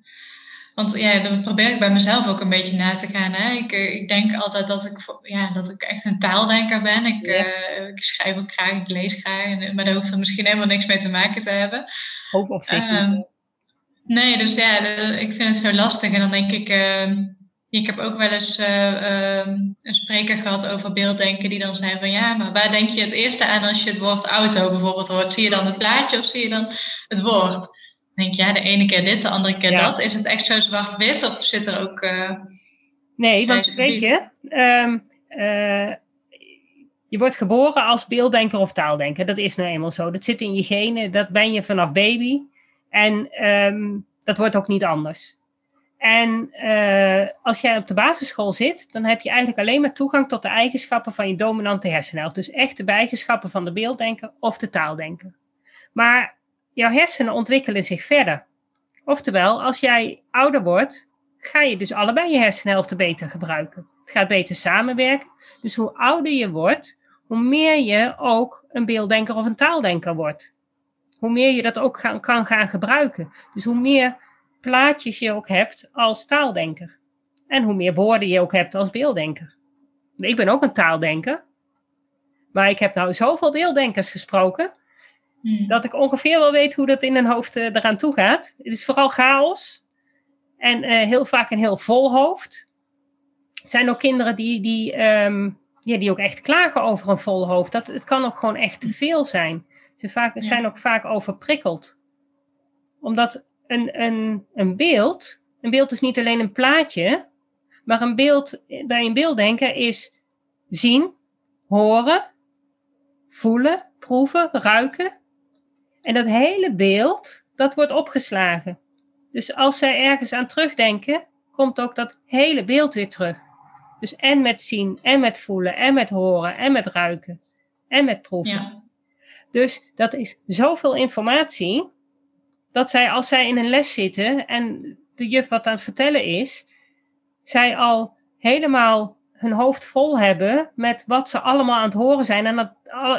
Want ja, dan probeer ik bij mezelf ook een beetje na te gaan. Hè. Ik, eh, ik denk altijd dat ik, ja, dat ik echt een taaldenker ben. Ik, uh, ik schrijf ook graag, ik lees graag. En, maar daar hoeft er misschien helemaal niks mee te maken te hebben. Hoop op zich niet. Nee, dus ja, ik vind het zo lastig. En dan denk ik, uh, ik heb ook wel eens uh, een spreker gehad over beelddenken, die dan zei van ja, maar waar denk je het eerste aan als je het woord auto bijvoorbeeld hoort? Zie je dan het plaatje of zie je dan het woord? Dan denk je, ja, de ene keer dit, de andere keer dat. Is het echt zo zwart-wit of zit er ook. Uh, nee, want weet je, um, je wordt geboren als beelddenker of taaldenker. Dat is nou eenmaal zo. Dat zit in je genen, dat ben je vanaf baby. En um, dat wordt ook niet anders. En uh, als jij op de basisschool zit, dan heb je eigenlijk alleen maar toegang tot de eigenschappen van je dominante hersenhelft. Dus echt de eigenschappen van de beelddenker of de taaldenker. Maar jouw hersenen ontwikkelen zich verder. Oftewel, als jij ouder wordt, ga je dus allebei je hersenhelften beter gebruiken. Het gaat beter samenwerken. Dus hoe ouder je wordt, hoe meer je ook een beelddenker of een taaldenker wordt hoe meer je dat ook gaan, kan gaan gebruiken. Dus hoe meer plaatjes je ook hebt als taaldenker. En hoe meer woorden je ook hebt als beelddenker. Ik ben ook een taaldenker. Maar ik heb nou zoveel beelddenkers gesproken. Hmm. Dat ik ongeveer wel weet hoe dat in een hoofd uh, eraan toe gaat. Het is vooral chaos. En uh, heel vaak een heel vol hoofd. Er zijn ook kinderen die, die, um, ja, die ook echt klagen over een vol hoofd. Dat, het kan ook gewoon echt te veel zijn. Ze vaak, zijn ook vaak overprikkeld. Omdat een, een, een beeld, een beeld is niet alleen een plaatje, maar een beeld, bij een beeld denken is zien, horen, voelen, proeven, ruiken. En dat hele beeld, dat wordt opgeslagen. Dus als zij ergens aan terugdenken, komt ook dat hele beeld weer terug. Dus en met zien, en met voelen, en met horen, en met ruiken, en met proeven. Ja. Dus dat is zoveel informatie, dat zij als zij in een les zitten en de juf wat aan het vertellen is, zij al helemaal hun hoofd vol hebben met wat ze allemaal aan het horen zijn. En dat,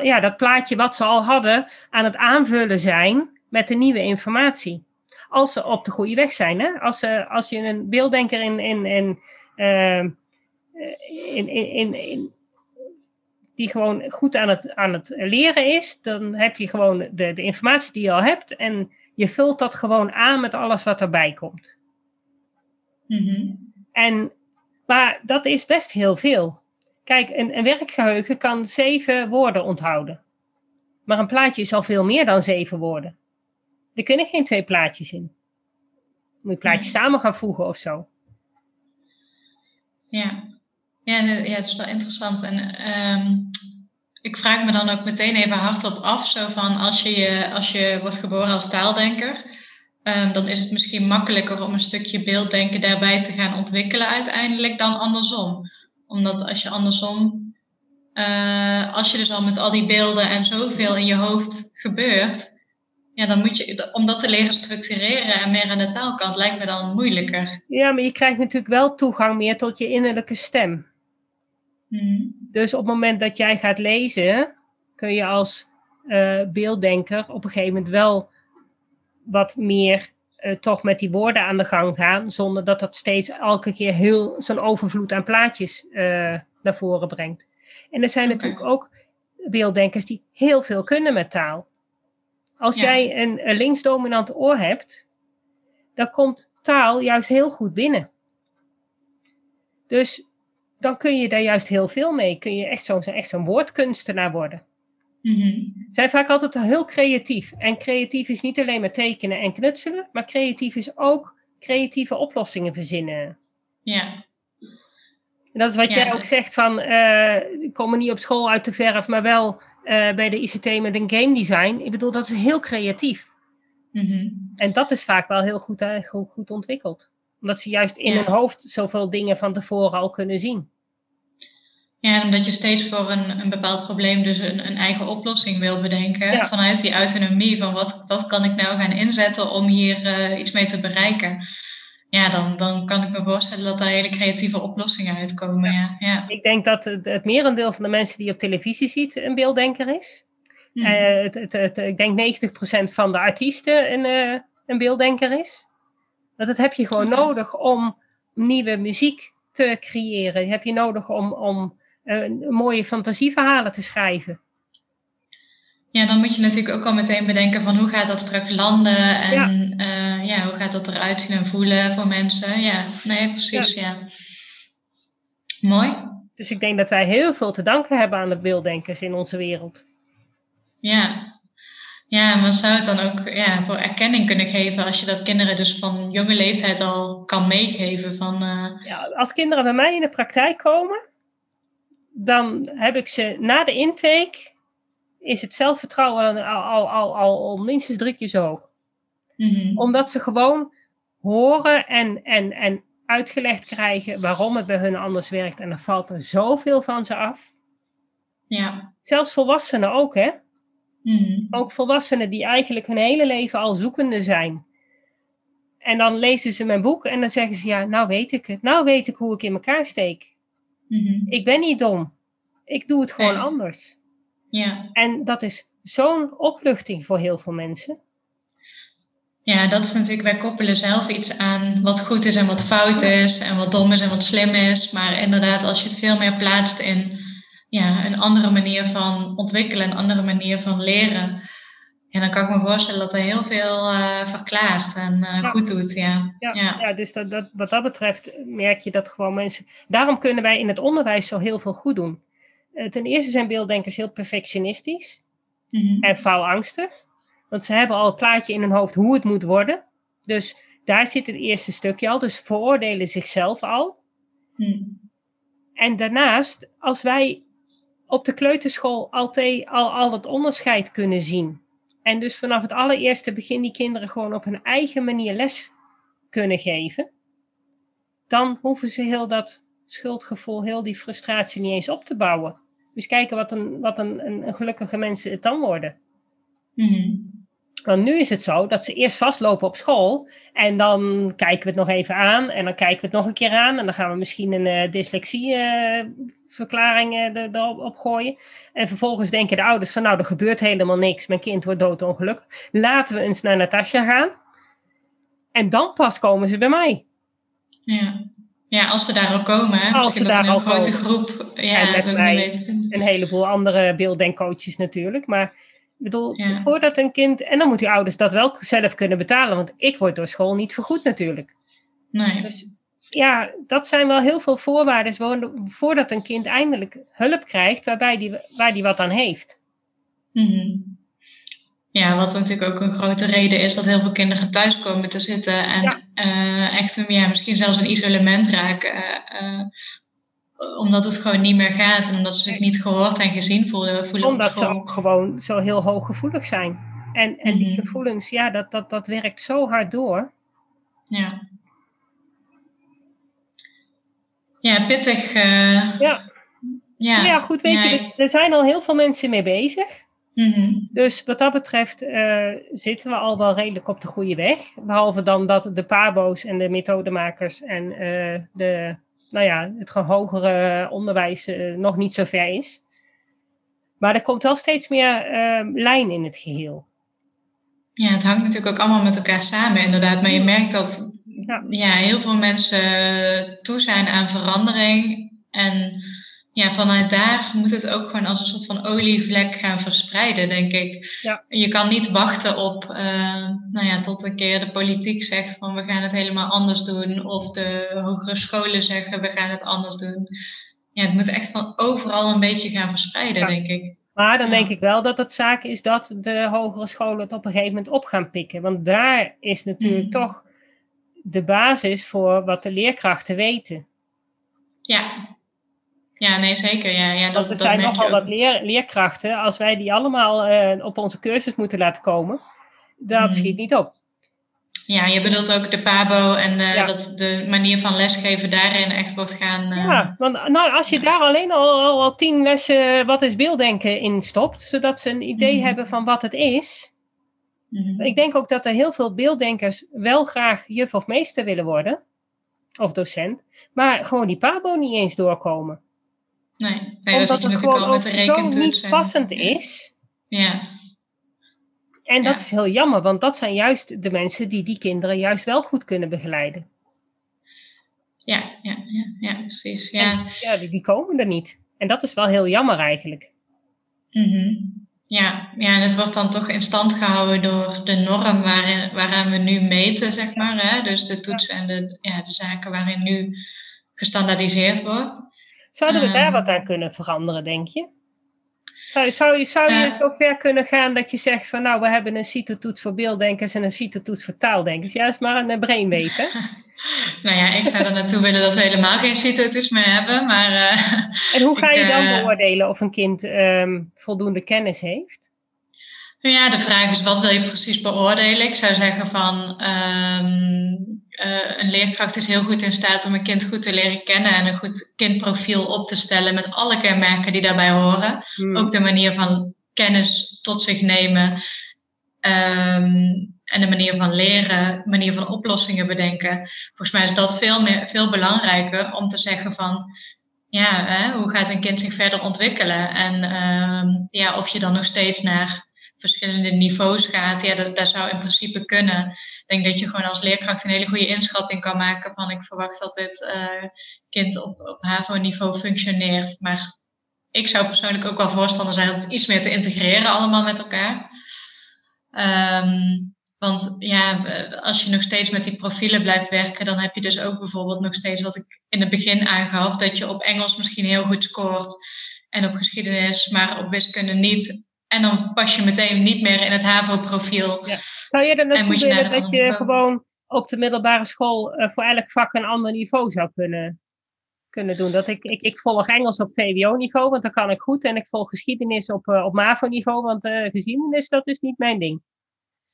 ja, dat plaatje wat ze al hadden aan het aanvullen zijn met de nieuwe informatie. Als ze op de goede weg zijn. Hè? Als, ze, als je een beelddenker in, in, in, uh, in, in, in, die gewoon goed aan het, aan het leren is, dan heb je gewoon de, de informatie die je al hebt en je vult dat gewoon aan met alles wat erbij komt. Mm En maar dat is best heel veel. Kijk, een, een werkgeheugen kan zeven woorden onthouden. Maar een plaatje is al veel meer dan zeven woorden. Er kunnen geen twee plaatjes in. Moet je plaatjes samen gaan voegen of zo. Ja, ja, ja het is wel interessant. En ehm, ik vraag me dan ook meteen even hardop af, zo van als je, als je wordt geboren als taaldenker, um, dan is het misschien makkelijker om een stukje beelddenken daarbij te gaan ontwikkelen uiteindelijk dan andersom. Omdat als je andersom, uh, als je dus al met al die beelden en zoveel in je hoofd gebeurt, ja, dan moet je, om dat te leren structureren en meer aan de taalkant, lijkt me dan moeilijker. Ja, maar je krijgt natuurlijk wel toegang meer tot je innerlijke stem. Hmm. Dus op het moment dat jij gaat lezen, kun je als uh, beelddenker op een gegeven moment wel wat meer uh, toch met die woorden aan de gang gaan, zonder dat dat steeds elke keer heel zo'n overvloed aan plaatjes uh, naar voren brengt. En er zijn okay. natuurlijk ook beelddenkers die heel veel kunnen met taal. Als ja. jij een, een linksdominant oor hebt, dan komt taal juist heel goed binnen. Dus dan kun je daar juist heel veel mee. Kun je echt zo'n echt zo'n woordkunstenaar worden. Mm-hmm. Zijn vaak altijd heel creatief. En creatief is niet alleen maar tekenen en knutselen, maar creatief is ook creatieve oplossingen verzinnen. Ja. En dat is wat ja. jij ook zegt van, uh, ik kom er niet op school uit de verf, maar wel uh, bij de ICT met een game design. Ik bedoel, dat is heel creatief. Mm-hmm. En dat is vaak wel heel goed, uh, goed, goed ontwikkeld. Omdat ze juist in Ja. hun hoofd zoveel dingen van tevoren al kunnen zien. Ja, omdat je steeds voor een, een bepaald probleem dus een, een eigen oplossing wil bedenken. Ja. Vanuit die autonomie van wat, wat kan ik nou gaan inzetten om hier uh, iets mee te bereiken. Ja, dan, dan kan ik me voorstellen dat daar hele creatieve oplossingen uitkomen. Ja. Ja. Ik denk dat het, het merendeel van de mensen die je op televisie ziet een beelddenker is. Hm. Uh, het, het, het, ik denk 90% van de artiesten een, uh, een beelddenker is. Dat, dat heb je gewoon nodig om nieuwe muziek te creëren. Heb je nodig om, om uh, mooie fantasieverhalen te schrijven. Ja, dan moet je natuurlijk ook al meteen bedenken van hoe gaat dat straks landen en ja, uh, ja hoe gaat dat eruit zien en voelen voor mensen. Ja, nee, precies, ja. ja. Mooi. Dus ik denk dat wij heel veel te danken hebben aan de beelddenkers in onze wereld. Ja, ja, maar zou het dan ook ja, voor erkenning kunnen geven als je dat kinderen dus van jonge leeftijd al kan meegeven? Van, uh... ja, als kinderen bij mij in de praktijk komen, dan heb ik ze na de intake, is het zelfvertrouwen al, al, al, al, al minstens drie keer zo hoog. Mm-hmm. Omdat ze gewoon horen en, en, en uitgelegd krijgen waarom het bij hun anders werkt. En er valt er zoveel van ze af. Ja. Zelfs volwassenen ook, hè? Mm-hmm. Ook volwassenen die eigenlijk hun hele leven al zoekende zijn. En dan lezen ze mijn boek en dan zeggen ze, ja, nou weet ik het. Nou weet ik hoe ik in elkaar steek. Mm-hmm. Ik ben niet dom. Ik doe het gewoon Nee. anders. Ja. En dat is zo'n opluchting voor heel veel mensen. Ja, dat is natuurlijk, wij koppelen zelf iets aan wat goed is en wat fout is. En wat dom is en wat slim is. Maar inderdaad, als je het veel meer plaatst in ja, een andere manier van ontwikkelen, een andere manier van leren. Ja, dan kan ik me voorstellen dat er heel veel uh, verklaart en uh, Ja. goed doet. Ja, Ja, ja. ja. dus dat, dat, wat dat betreft merk je dat gewoon mensen. Daarom kunnen wij in het onderwijs zo heel veel goed doen. Eh, ten eerste zijn beelddenkers heel perfectionistisch Mhm. en faalangstig. Want ze hebben al het plaatje in hun hoofd hoe het moet worden. Dus daar zit het eerste stukje al. Dus veroordelen zichzelf al. Hm. En daarnaast, als wij op de kleuterschool altijd al, al dat onderscheid kunnen zien. En dus vanaf het allereerste begin die kinderen gewoon op hun eigen manier les kunnen geven. Dan hoeven ze heel dat schuldgevoel, heel die frustratie niet eens op te bouwen. Dus kijken wat een, wat een, een, een gelukkige mensen het dan worden. Mhm. Want nu is het zo dat ze eerst vastlopen op school en dan kijken we het nog even aan en dan kijken we het nog een keer aan en dan gaan we misschien een uh, dyslexieverklaring uh, erop gooien. En vervolgens denken de ouders van nou, er gebeurt helemaal niks, mijn kind wordt doodongelukkig. Laten we eens naar Natasja gaan. En dan pas komen ze bij mij. Ja. Ja, als ze daar al komen. Als ze daar al grote komen. groep. Ja, en met mij een heleboel andere beelddenkcoaches natuurlijk. Maar ik bedoel, Ja. voordat een kind... En dan moeten die ouders dat wel zelf kunnen betalen. Want ik word door school niet vergoed natuurlijk. Nee. Dus ja, dat zijn wel heel veel voorwaarden voordat een kind eindelijk hulp krijgt waarbij die, waar die wat aan heeft. Mhm. Ja, wat natuurlijk ook een grote reden is dat heel veel kinderen thuis komen te zitten en Ja. eh, echt ja, misschien zelfs een isolement raken. eh, eh, omdat het gewoon niet meer gaat en omdat ze zich niet gehoord en gezien voelen. Omdat ze ook gewoon zo heel hooggevoelig zijn. En, en die Mhm. gevoelens, ja, dat, dat, dat werkt zo hard door. Ja. Ja, pittig. eh, Ja, ja. ja. ja goed, weet je, er- zijn al heel veel mensen mee bezig. mhm. Dus wat dat betreft eh, zitten we al wel redelijk op de goede weg. Behalve dan dat de pabo's en de methodemakers en eh, de, nou ja, het gewoon hogere onderwijs nog niet zo ver is. Maar er komt wel steeds meer eh, lijn in het geheel. Ja, het hangt natuurlijk ook allemaal met elkaar samen, inderdaad. Maar je merkt dat Ja. ja. heel veel mensen toe zijn aan verandering. En ja, vanuit daar moet het ook gewoon als een soort van olievlek gaan verspreiden, denk ik. Ja. Je kan niet wachten op, eh, nou ja, tot een keer de politiek zegt van we gaan het helemaal anders doen. Of de hogere scholen zeggen we gaan het anders doen. Ja, het moet echt van overal een beetje gaan verspreiden, Ja. denk ik. Maar dan denk ik wel dat het zaak is dat de hogere scholen het op een gegeven moment op gaan pikken. Want daar is natuurlijk Mhm. toch de basis voor wat de leerkrachten weten. Ja. Ja, nee, zeker. Ja, ja, dat, Want er dat zijn nogal wat leer, leerkrachten, als wij die allemaal eh, op onze cursus moeten laten komen, dat Mhm. schiet niet op. Ja, je bedoelt ook de PABO en eh, Ja. dat de manier van lesgeven daarin echt wordt gaan. eh, Ja, want nou, als je ja. daar alleen al, al, al tien lessen wat is beelddenken in stopt, zodat ze een idee Mhm. hebben van wat het is. Mhm. Ik denk ook dat er heel veel beelddenkers wel graag juf of meester willen worden, of docent, maar gewoon die pabo niet eens doorkomen. Nee, Omdat het gewoon ook zo niet en- passend is. Ja, En dat Ja. is heel jammer, want dat zijn juist de mensen die die kinderen juist wel goed kunnen begeleiden. ja, ja, ja, ja, precies. Ja. En, ja, die, die komen er niet. En dat is wel heel jammer eigenlijk. Mhm. Ja, ja, en het wordt dan toch in stand gehouden door de norm waarin, waaraan we nu meten, zeg maar. Hè? Dus de toetsen en de, ja, de zaken waarin nu gestandaardiseerd wordt. Zouden we daar Ehm. wat aan kunnen veranderen, denk je? Zou, zou, je- zou je Eh. zo ver kunnen gaan dat je zegt van nou, we hebben een CITO-toets voor beelddenkers en een CITO-toets voor taaldenkers? Ja, dat is maar een brainwave, hè? [LAUGHS] Nou ja, ik zou er naartoe willen dat we helemaal geen cito's meer hebben, maar... eh, En hoe ga Ik, je dan eh, beoordelen of een kind ehm, voldoende kennis heeft? Nou ja, de vraag is wat wil je precies beoordelen? Ik zou zeggen van ehm, eh, een leerkracht is heel goed in staat om een kind goed te leren kennen en een goed kindprofiel op te stellen met alle kenmerken die daarbij horen. Hmm. Ook de manier van kennis tot zich nemen ehm, en de manier van leren, manier van oplossingen bedenken. Volgens mij is dat veel, meer, veel belangrijker om te zeggen van ja, hè, hoe gaat een kind zich verder ontwikkelen? En ehm, ja, of je dan nog steeds naar verschillende niveaus gaat, ja, dat, dat zou in principe kunnen. Ik denk dat je gewoon als leerkracht een hele goede inschatting kan maken van ik verwacht dat dit eh, kind op, op HAVO-niveau functioneert. Maar ik zou persoonlijk ook wel voorstander zijn om het iets meer te integreren allemaal met elkaar. Ehm, want ja, als je nog steeds met die profielen blijft werken, dan heb je dus ook bijvoorbeeld nog steeds wat ik in het begin aangaf, dat je op Engels misschien heel goed scoort en op geschiedenis, maar op wiskunde niet. En dan pas je meteen niet meer in het HAVO-profiel. Zou je je naar willen dat je niveau. gewoon op de middelbare school eh, voor elk vak een ander niveau zou kunnen, kunnen doen? Dat ik, ik, ik volg Engels op VWO-niveau, want dat kan ik goed. En ik volg geschiedenis op, eh, op MAVO-niveau, want eh, geschiedenis, dat is niet mijn ding.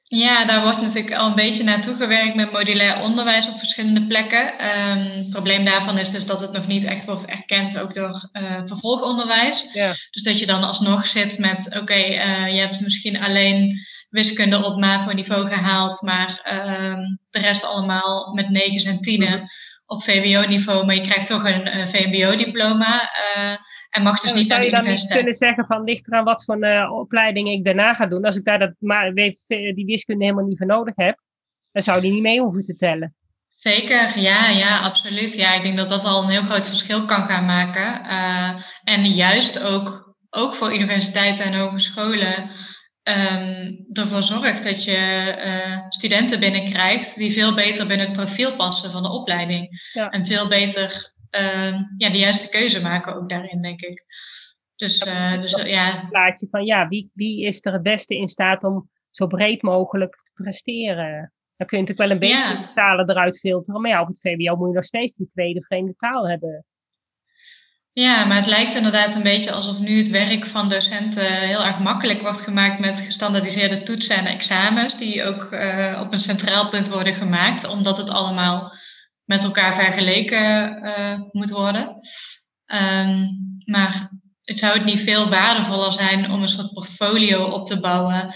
Ja, daar wordt natuurlijk al een beetje naartoe gewerkt met modulair onderwijs op verschillende plekken. Ehm, het probleem daarvan is dus dat het nog niet echt wordt erkend, ook door eh, vervolgonderwijs. Ja. Dus dat je dan alsnog zit met, oké, eh, je hebt misschien alleen wiskunde op MAVO-niveau gehaald, maar ehm, de rest allemaal met negens en tienen mhm. op VWO-niveau. Maar je krijgt toch een VMBO-diploma en mag dus niet aan de universiteit. Zou je dan niet kunnen zeggen van ligt eraan wat voor uh, opleiding ik daarna ga doen. Als ik daar dat, maar, die wiskunde helemaal niet voor nodig heb, dan zou die niet mee hoeven te tellen. Zeker, ja, ja, absoluut. Ja, ik denk dat dat al een heel groot verschil kan gaan maken. Uh, en juist ook, ook voor universiteiten en hogescholen um, ervoor zorgt dat je uh, studenten binnenkrijgt die veel beter binnen het profiel passen van de opleiding. Ja. En veel beter ja, de juiste keuze maken ook daarin, denk ik. Dus, uh, dus ja. Een plaatje van ja, wie, wie is er het beste in staat om zo breed mogelijk te presteren? Dan kun je natuurlijk wel een beetje ja. talen eruit filteren. Maar ja, op het VWO moet je nog steeds die tweede vreemde taal hebben. Ja, maar het lijkt inderdaad een beetje alsof nu het werk van docenten heel erg makkelijk wordt gemaakt met gestandaardiseerde toetsen en examens, die ook uh, op een centraal punt worden gemaakt, omdat het allemaal met elkaar vergeleken uh, moet worden. Um, maar het zou het niet veel waardevoller zijn om een soort portfolio op te bouwen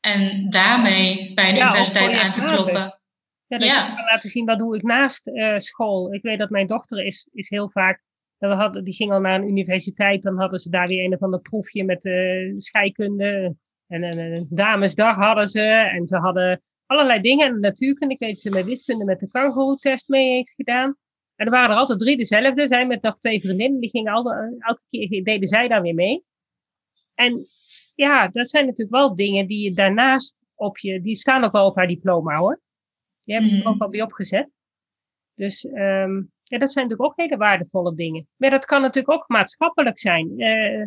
en daarmee bij de universiteit aan te kloppen. Ja, dat ja. je kan laten zien wat doe ik naast uh, school. Ik weet dat mijn dochter is, is heel vaak, we hadden, die ging al naar een universiteit, dan hadden ze daar weer een of ander proefje met uh, scheikunde. En een damesdag hadden ze. En ze hadden allerlei dingen. En natuurkunde, ik weet ze met wiskunde met de kangoeroe-test mee heeft gedaan. En er waren er altijd drie dezelfde. Zij met nog twee vriendinnen, die gingen al, elke keer deden zij daar weer mee. En ja, dat zijn natuurlijk wel dingen die je daarnaast op je, die staan ook wel op haar diploma hoor. Die hebben ze er ook mhm. wel bij opgezet. Dus um, ja, dat zijn natuurlijk ook hele waardevolle dingen. Maar dat kan natuurlijk ook maatschappelijk zijn. Uh,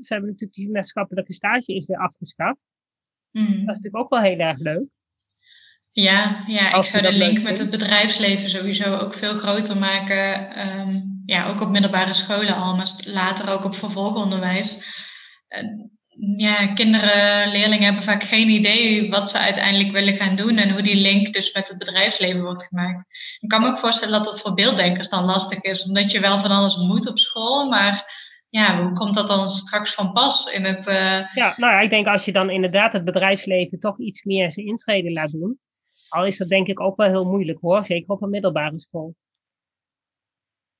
ze hebben natuurlijk die maatschappelijke stage is weer afgeschaft. Mm. Dat is natuurlijk ook wel heel erg leuk. Ja, ja ik zou de link met het bedrijfsleven sowieso ook veel groter maken. Um, ja, ook op middelbare scholen al, maar later ook op vervolgonderwijs. Uh, ja, kinderen, leerlingen hebben vaak geen idee wat ze uiteindelijk willen gaan doen en hoe die link dus met het bedrijfsleven wordt gemaakt. Ik kan me ook voorstellen dat dat voor beelddenkers dan lastig is, omdat je wel van alles moet op school, maar ja, hoe komt dat dan straks van pas in het... Uh... Ja, nou ja, ik denk als je dan inderdaad het bedrijfsleven toch iets meer zijn intrede laat doen, al is dat denk ik ook wel heel moeilijk hoor, zeker op een middelbare school.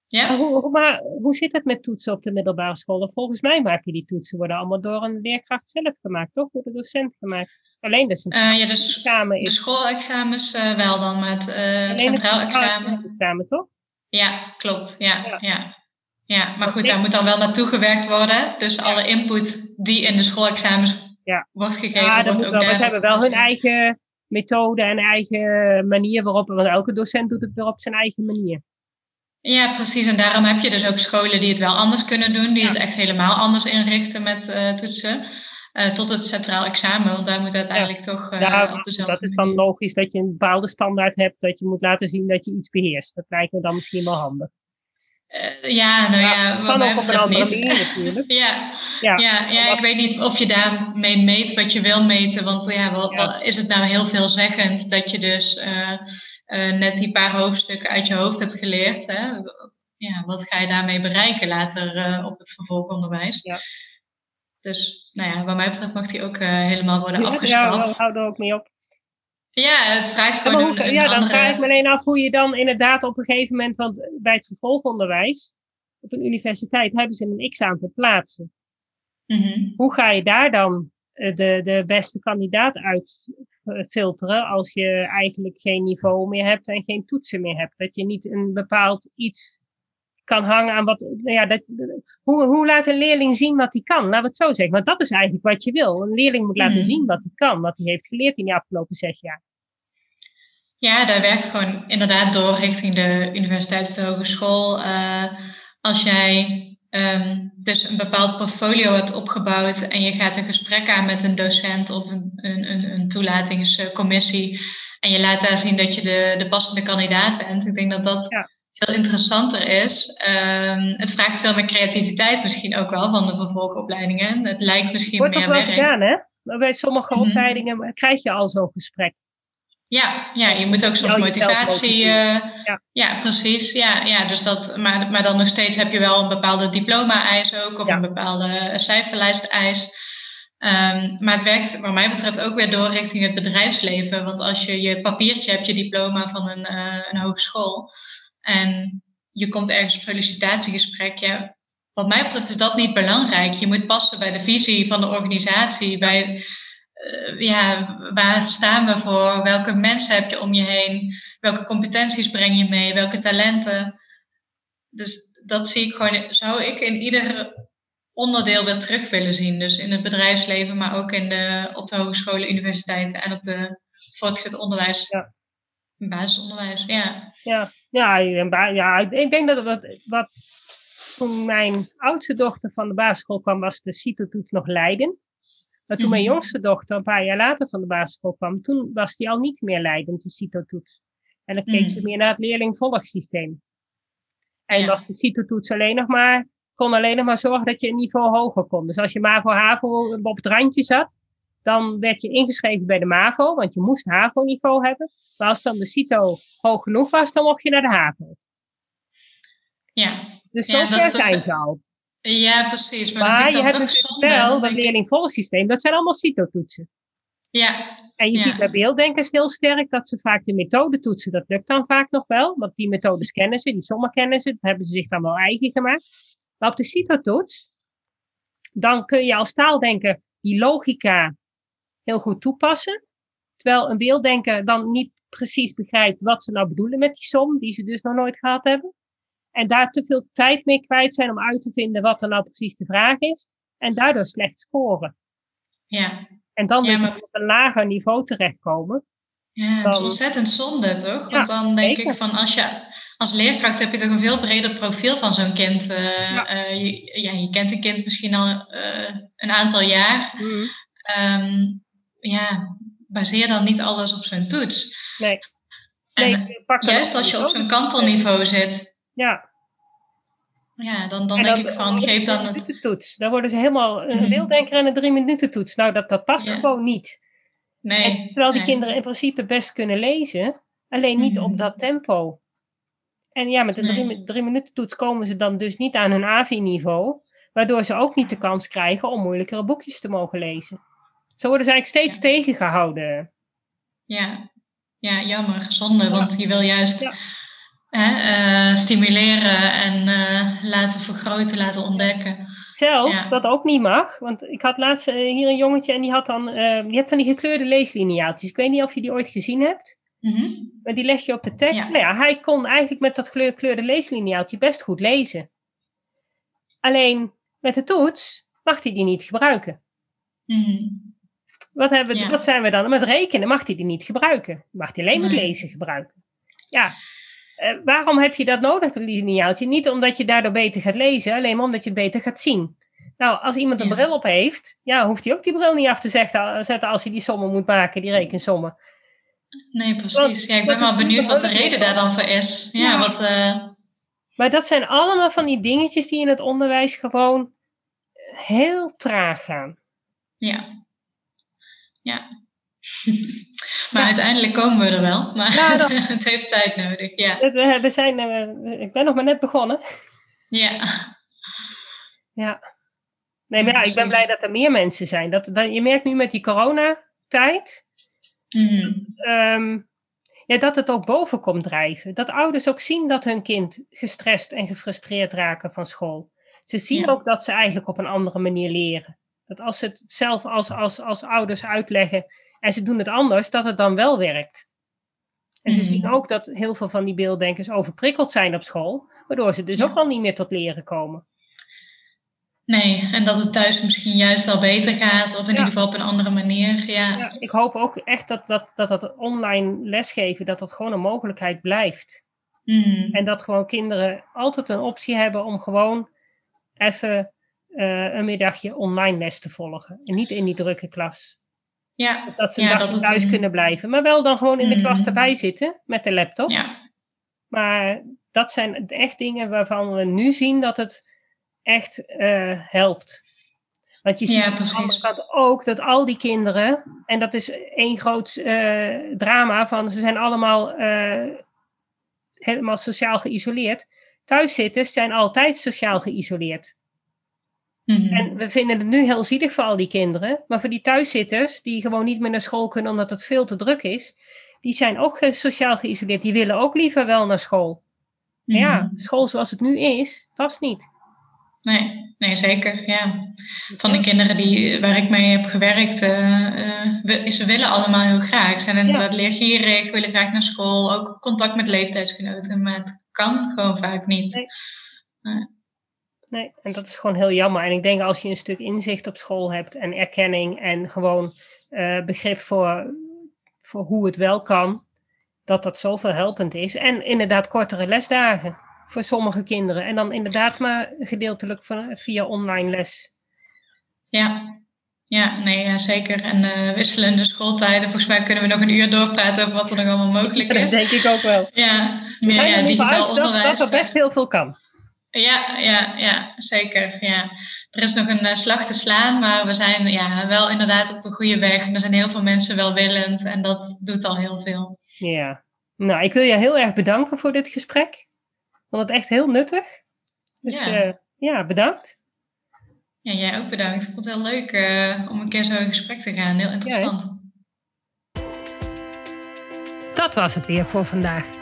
Ja. Maar hoe, maar hoe zit het met toetsen op de middelbare school? Volgens mij maken die toetsen worden allemaal door een leerkracht zelf gemaakt, toch? Door de docent gemaakt. Alleen de centraal uh, ja, de, examen is. De schoolexamens uh, wel dan met uh, centraal examen. examen, toch? Ja, klopt. Ja, ja. ja. ja. maar goed, daar moet dan wel naartoe gewerkt worden. Dus alle input die in de schoolexamens ja. wordt gegeven, ja, wordt ook wel, maar ze hebben wel hun eigen methode en eigen manier waarop, want elke docent doet het weer op zijn eigen manier. Ja, precies. En daarom heb je dus ook scholen die het wel anders kunnen doen, die het echt helemaal anders inrichten met uh, toetsen. Uh, tot het centraal examen, want daar moet uiteindelijk toch uh, op dezelfde Dat is dan logisch dat je een bepaalde standaard hebt, dat je moet laten zien dat je iets beheerst. Dat lijkt me dan misschien wel handig. ja, nou ja, ja kan ook op een andere manier natuurlijk. [LAUGHS] ja, ja, ja, ja, ik weet niet of je daarmee meet wat je wil meten, want ja, wat, wat is het nou heel veelzeggend dat je dus uh, net die paar hoofdstukken uit je hoofd hebt geleerd. Hè? Ja, wat ga je daarmee bereiken later uh, op het vervolgonderwijs? Ja. Dus nou ja, wat mij betreft mag die ook helemaal worden afgeschaft. Ja, we houden er ook mee op. Ja, het vraagt gewoon een, Ja, dan vraag ik me alleen af hoe je dan inderdaad op een gegeven moment... Want bij het vervolgonderwijs op een universiteit hebben ze een x-aantal plaatsen. Mm -hmm. Hoe ga je daar dan de, de beste kandidaat uit filteren als je eigenlijk geen niveau meer hebt en geen toetsen meer hebt. Dat je niet een bepaald iets kan hangen aan wat. Nou ja, dat, hoe, hoe laat een leerling zien wat hij kan? Laten we het zo zeggen. Want dat is eigenlijk wat je wil. Een leerling moet laten mhm. zien wat hij kan, wat hij heeft geleerd in de afgelopen zes jaar. Ja, daar werkt gewoon inderdaad door richting de universiteit of de hogeschool. Uh, als jij Um, dus een bepaald portfolio hebt opgebouwd en je gaat een gesprek aan met een docent of een, een, een toelatingscommissie en je laat daar zien dat je de, de passende kandidaat bent. Ik denk dat dat veel interessanter is. Um, het vraagt veel meer creativiteit misschien ook wel van de vervolgopleidingen. Het lijkt misschien Wordt meer werk. Wordt wel gedaan hè? Bij sommige mhm. opleidingen krijg je al zo'n gesprek. Ja, ja, je moet ook soms motivatie. Uh, ja. ja. precies. Ja, ja, dus dat, maar, maar dan nog steeds heb je wel een bepaalde diploma-eis ook, of een bepaalde cijferlijst-eis. Ehm, maar het werkt wat mij betreft ook weer door richting het bedrijfsleven. Want als je je papiertje hebt, je diploma van een, uh, een hogeschool. En je komt ergens op sollicitatiegesprek. Ja, wat mij betreft is dat niet belangrijk. Je moet passen bij de visie van de organisatie. Bij ja, waar staan we voor? Welke mensen heb je om je heen? Welke competenties breng je mee? Welke talenten? Dus dat zie ik gewoon, zou ik in ieder onderdeel weer terug willen zien. Dus in het bedrijfsleven, maar ook in de, op de hogescholen, universiteiten en op de, het voortgezet onderwijs. Ja. Basisonderwijs, ja. Ja, ja, ja ik denk dat wat, wat toen mijn oudste dochter van de basisschool kwam, was de CITO-toets nog leidend. Maar toen mijn mhm. jongste dochter een paar jaar later van de basisschool kwam, toen was die al niet meer leidend, de CITO-toets. En dan keek ze mhm. meer naar het leerlingvolgsysteem. En was de CITO-toets alleen nog maar kon alleen nog maar zorgen dat je een niveau hoger kon. Dus als je MAVO-HAVO op het randje zat, dan werd je ingeschreven bij de MAVO, want je moest HAVO-niveau hebben. Maar als dan de CITO hoog genoeg was, dan mocht je naar de HAVO. Ja. Dus zo ver zijn ze al. Ja, precies. Maar, maar je hebt dus wel dat leerlingvolgsysteem, dat zijn allemaal CITO-toetsen. Ja. En je ziet bij beelddenkers heel sterk dat ze vaak de methode toetsen. Dat lukt dan vaak nog wel, want die methodes kennen ze, die sommen kennen ze, dat hebben ze zich dan wel eigen gemaakt. Maar op de CITO-toets, dan kun je als taaldenker die logica heel goed toepassen. Terwijl een beelddenker dan niet precies begrijpt wat ze nou bedoelen met die som, die ze dus nog nooit gehad hebben. En daar te veel tijd mee kwijt zijn om uit te vinden wat er nou precies de vraag is. En daardoor slecht scoren. Ja. En dan dus op een lager niveau terechtkomen. Ja, dat is ontzettend zonde, toch? Want dan denk ik van als je als leerkracht heb je toch een veel breder profiel van zo'n kind. Uh, ja. Uh, je, ja, je kent een kind misschien al uh, een aantal jaar. Mm. Um, ja, baseer dan niet alles op zo'n toets. Nee. nee en juist als je op zo'n kantelniveau zit. Ja. Ja, dan, dan, denk ik van, geef dan... Een het... toets. Dan worden ze helemaal een mm. beelddenker en een drie minuten toets. Nou, dat, dat past gewoon niet. Nee. En terwijl die kinderen in principe best kunnen lezen, alleen niet op mm. dat tempo. En ja, met de drie, drie minuten toets komen ze dan dus niet aan hun AVI-niveau, waardoor ze ook niet de kans krijgen om moeilijkere boekjes te mogen lezen. Zo worden ze eigenlijk steeds tegengehouden. Ja. ja, jammer, zonde, want je wil juist hè, uh, stimuleren en uh, laten vergroten, laten ontdekken. Zelfs dat ook niet mag, want ik had laatst uh, hier een jongetje en die had dan, die hebt van die gekleurde leeslineaaltjes. Ik weet niet of je die ooit gezien hebt. Mm Maar die leg je op de tekst. Ja. Nou ja, hij kon eigenlijk met dat gekleurde leeslineaaltje best goed lezen. Alleen met de toets mag hij die niet gebruiken. Mm wat, hebben, ja. wat zijn we dan? Met rekenen mag hij die niet gebruiken. Mag hij alleen met lezen gebruiken. Ja, uh, waarom heb je dat nodig, dat lineaaltje? Niet omdat je daardoor beter gaat lezen, alleen maar omdat je het beter gaat zien. Nou, als iemand een bril op heeft, ja, hoeft hij ook die bril niet af te zetten als hij die sommen moet maken, die rekensommen. Nee, precies. Ja, ik ben wel benieuwd wat de reden daar dan voor is. Ja, Wat, uh... Maar dat zijn allemaal van die dingetjes die in het onderwijs gewoon heel traag gaan. Ja. Ja. [LAUGHS] maar uiteindelijk komen we er wel. Maar nou, [LAUGHS] het heeft tijd nodig. Ja. We, we zijn, uh, ik ben nog maar net begonnen. Ja. Ja. Nee, maar ja, ik ben blij dat er meer mensen zijn. Dat, dat, je merkt nu met die coronatijd Mm. Ehm, ja, dat het ook boven komt drijven. Dat ouders ook zien dat hun kind gestrest en gefrustreerd raken van school. Ze zien ook dat ze eigenlijk op een andere manier leren. Dat als ze het zelf als, als, als ouders uitleggen en ze doen het anders, dat het dan wel werkt. En ze mm. zien ook dat heel veel van die beelddenkers overprikkeld zijn op school, waardoor ze dus ook al niet meer tot leren komen. Nee, en dat het thuis misschien juist al beter gaat, of in ieder geval op een andere manier. Ja. ja ik hoop ook echt dat dat, dat dat online lesgeven, dat dat gewoon een mogelijkheid blijft. Mm. En dat gewoon kinderen altijd een optie hebben om gewoon even uh, een middagje online les te volgen. En niet in die drukke klas. Ja. Of dat ze een ja, dagje thuis kunnen blijven. Maar wel dan gewoon in de klas mm. erbij zitten met de laptop. Ja. Maar dat zijn echt dingen waarvan we nu zien dat het echt uh, helpt. Want je ziet ja, aan ook dat al die kinderen, en dat is één groot uh, drama van ze zijn allemaal uh, helemaal sociaal geïsoleerd. Thuiszitters zijn altijd sociaal geïsoleerd. Mhm. En we vinden het nu heel zielig voor al die kinderen. Maar voor die thuiszitters, die gewoon niet meer naar school kunnen omdat het veel te druk is, die zijn ook sociaal geïsoleerd. Die willen ook liever wel naar school. Ja, mhm. school zoals het nu is, past niet. Nee, nee, zeker. Ja. Van de kinderen die, waar ik mee heb gewerkt, uh, ze willen allemaal heel graag. Ze zijn inderdaad ja. leergierig, willen graag naar school, ook contact met leeftijdsgenoten, maar het kan gewoon vaak niet. Nee. Nee. en dat is gewoon heel jammer. En ik denk als je een stuk inzicht op school hebt en erkenning en gewoon uh, begrip voor, voor hoe het wel kan, dat dat zoveel helpend is. En inderdaad kortere lesdagen voor sommige kinderen. En dan inderdaad maar gedeeltelijk van, via online les. Ja, ja, nee, ja, zeker. En uh, wisselende schooltijden. Volgens mij kunnen we nog een uur doorpraten over wat er nog allemaal mogelijk is. dat denk ik ook wel. Ja, meer ja, digitaal onderwijs. Dat, dat er best heel veel kan. Ja, ja, ja, zeker. Ja. Er is nog een uh, slag te slaan, maar we zijn ja, wel inderdaad op een goede weg. Er zijn heel veel mensen welwillend en dat doet al heel veel. Ja, nou, ik wil je heel erg bedanken voor dit gesprek vond het echt heel nuttig. Dus ja, uh, ja bedankt. Ja, jij ook bedankt. Ik vond het heel leuk uh, om een keer zo in gesprek te gaan. Heel interessant. Ja, dat was het weer voor vandaag.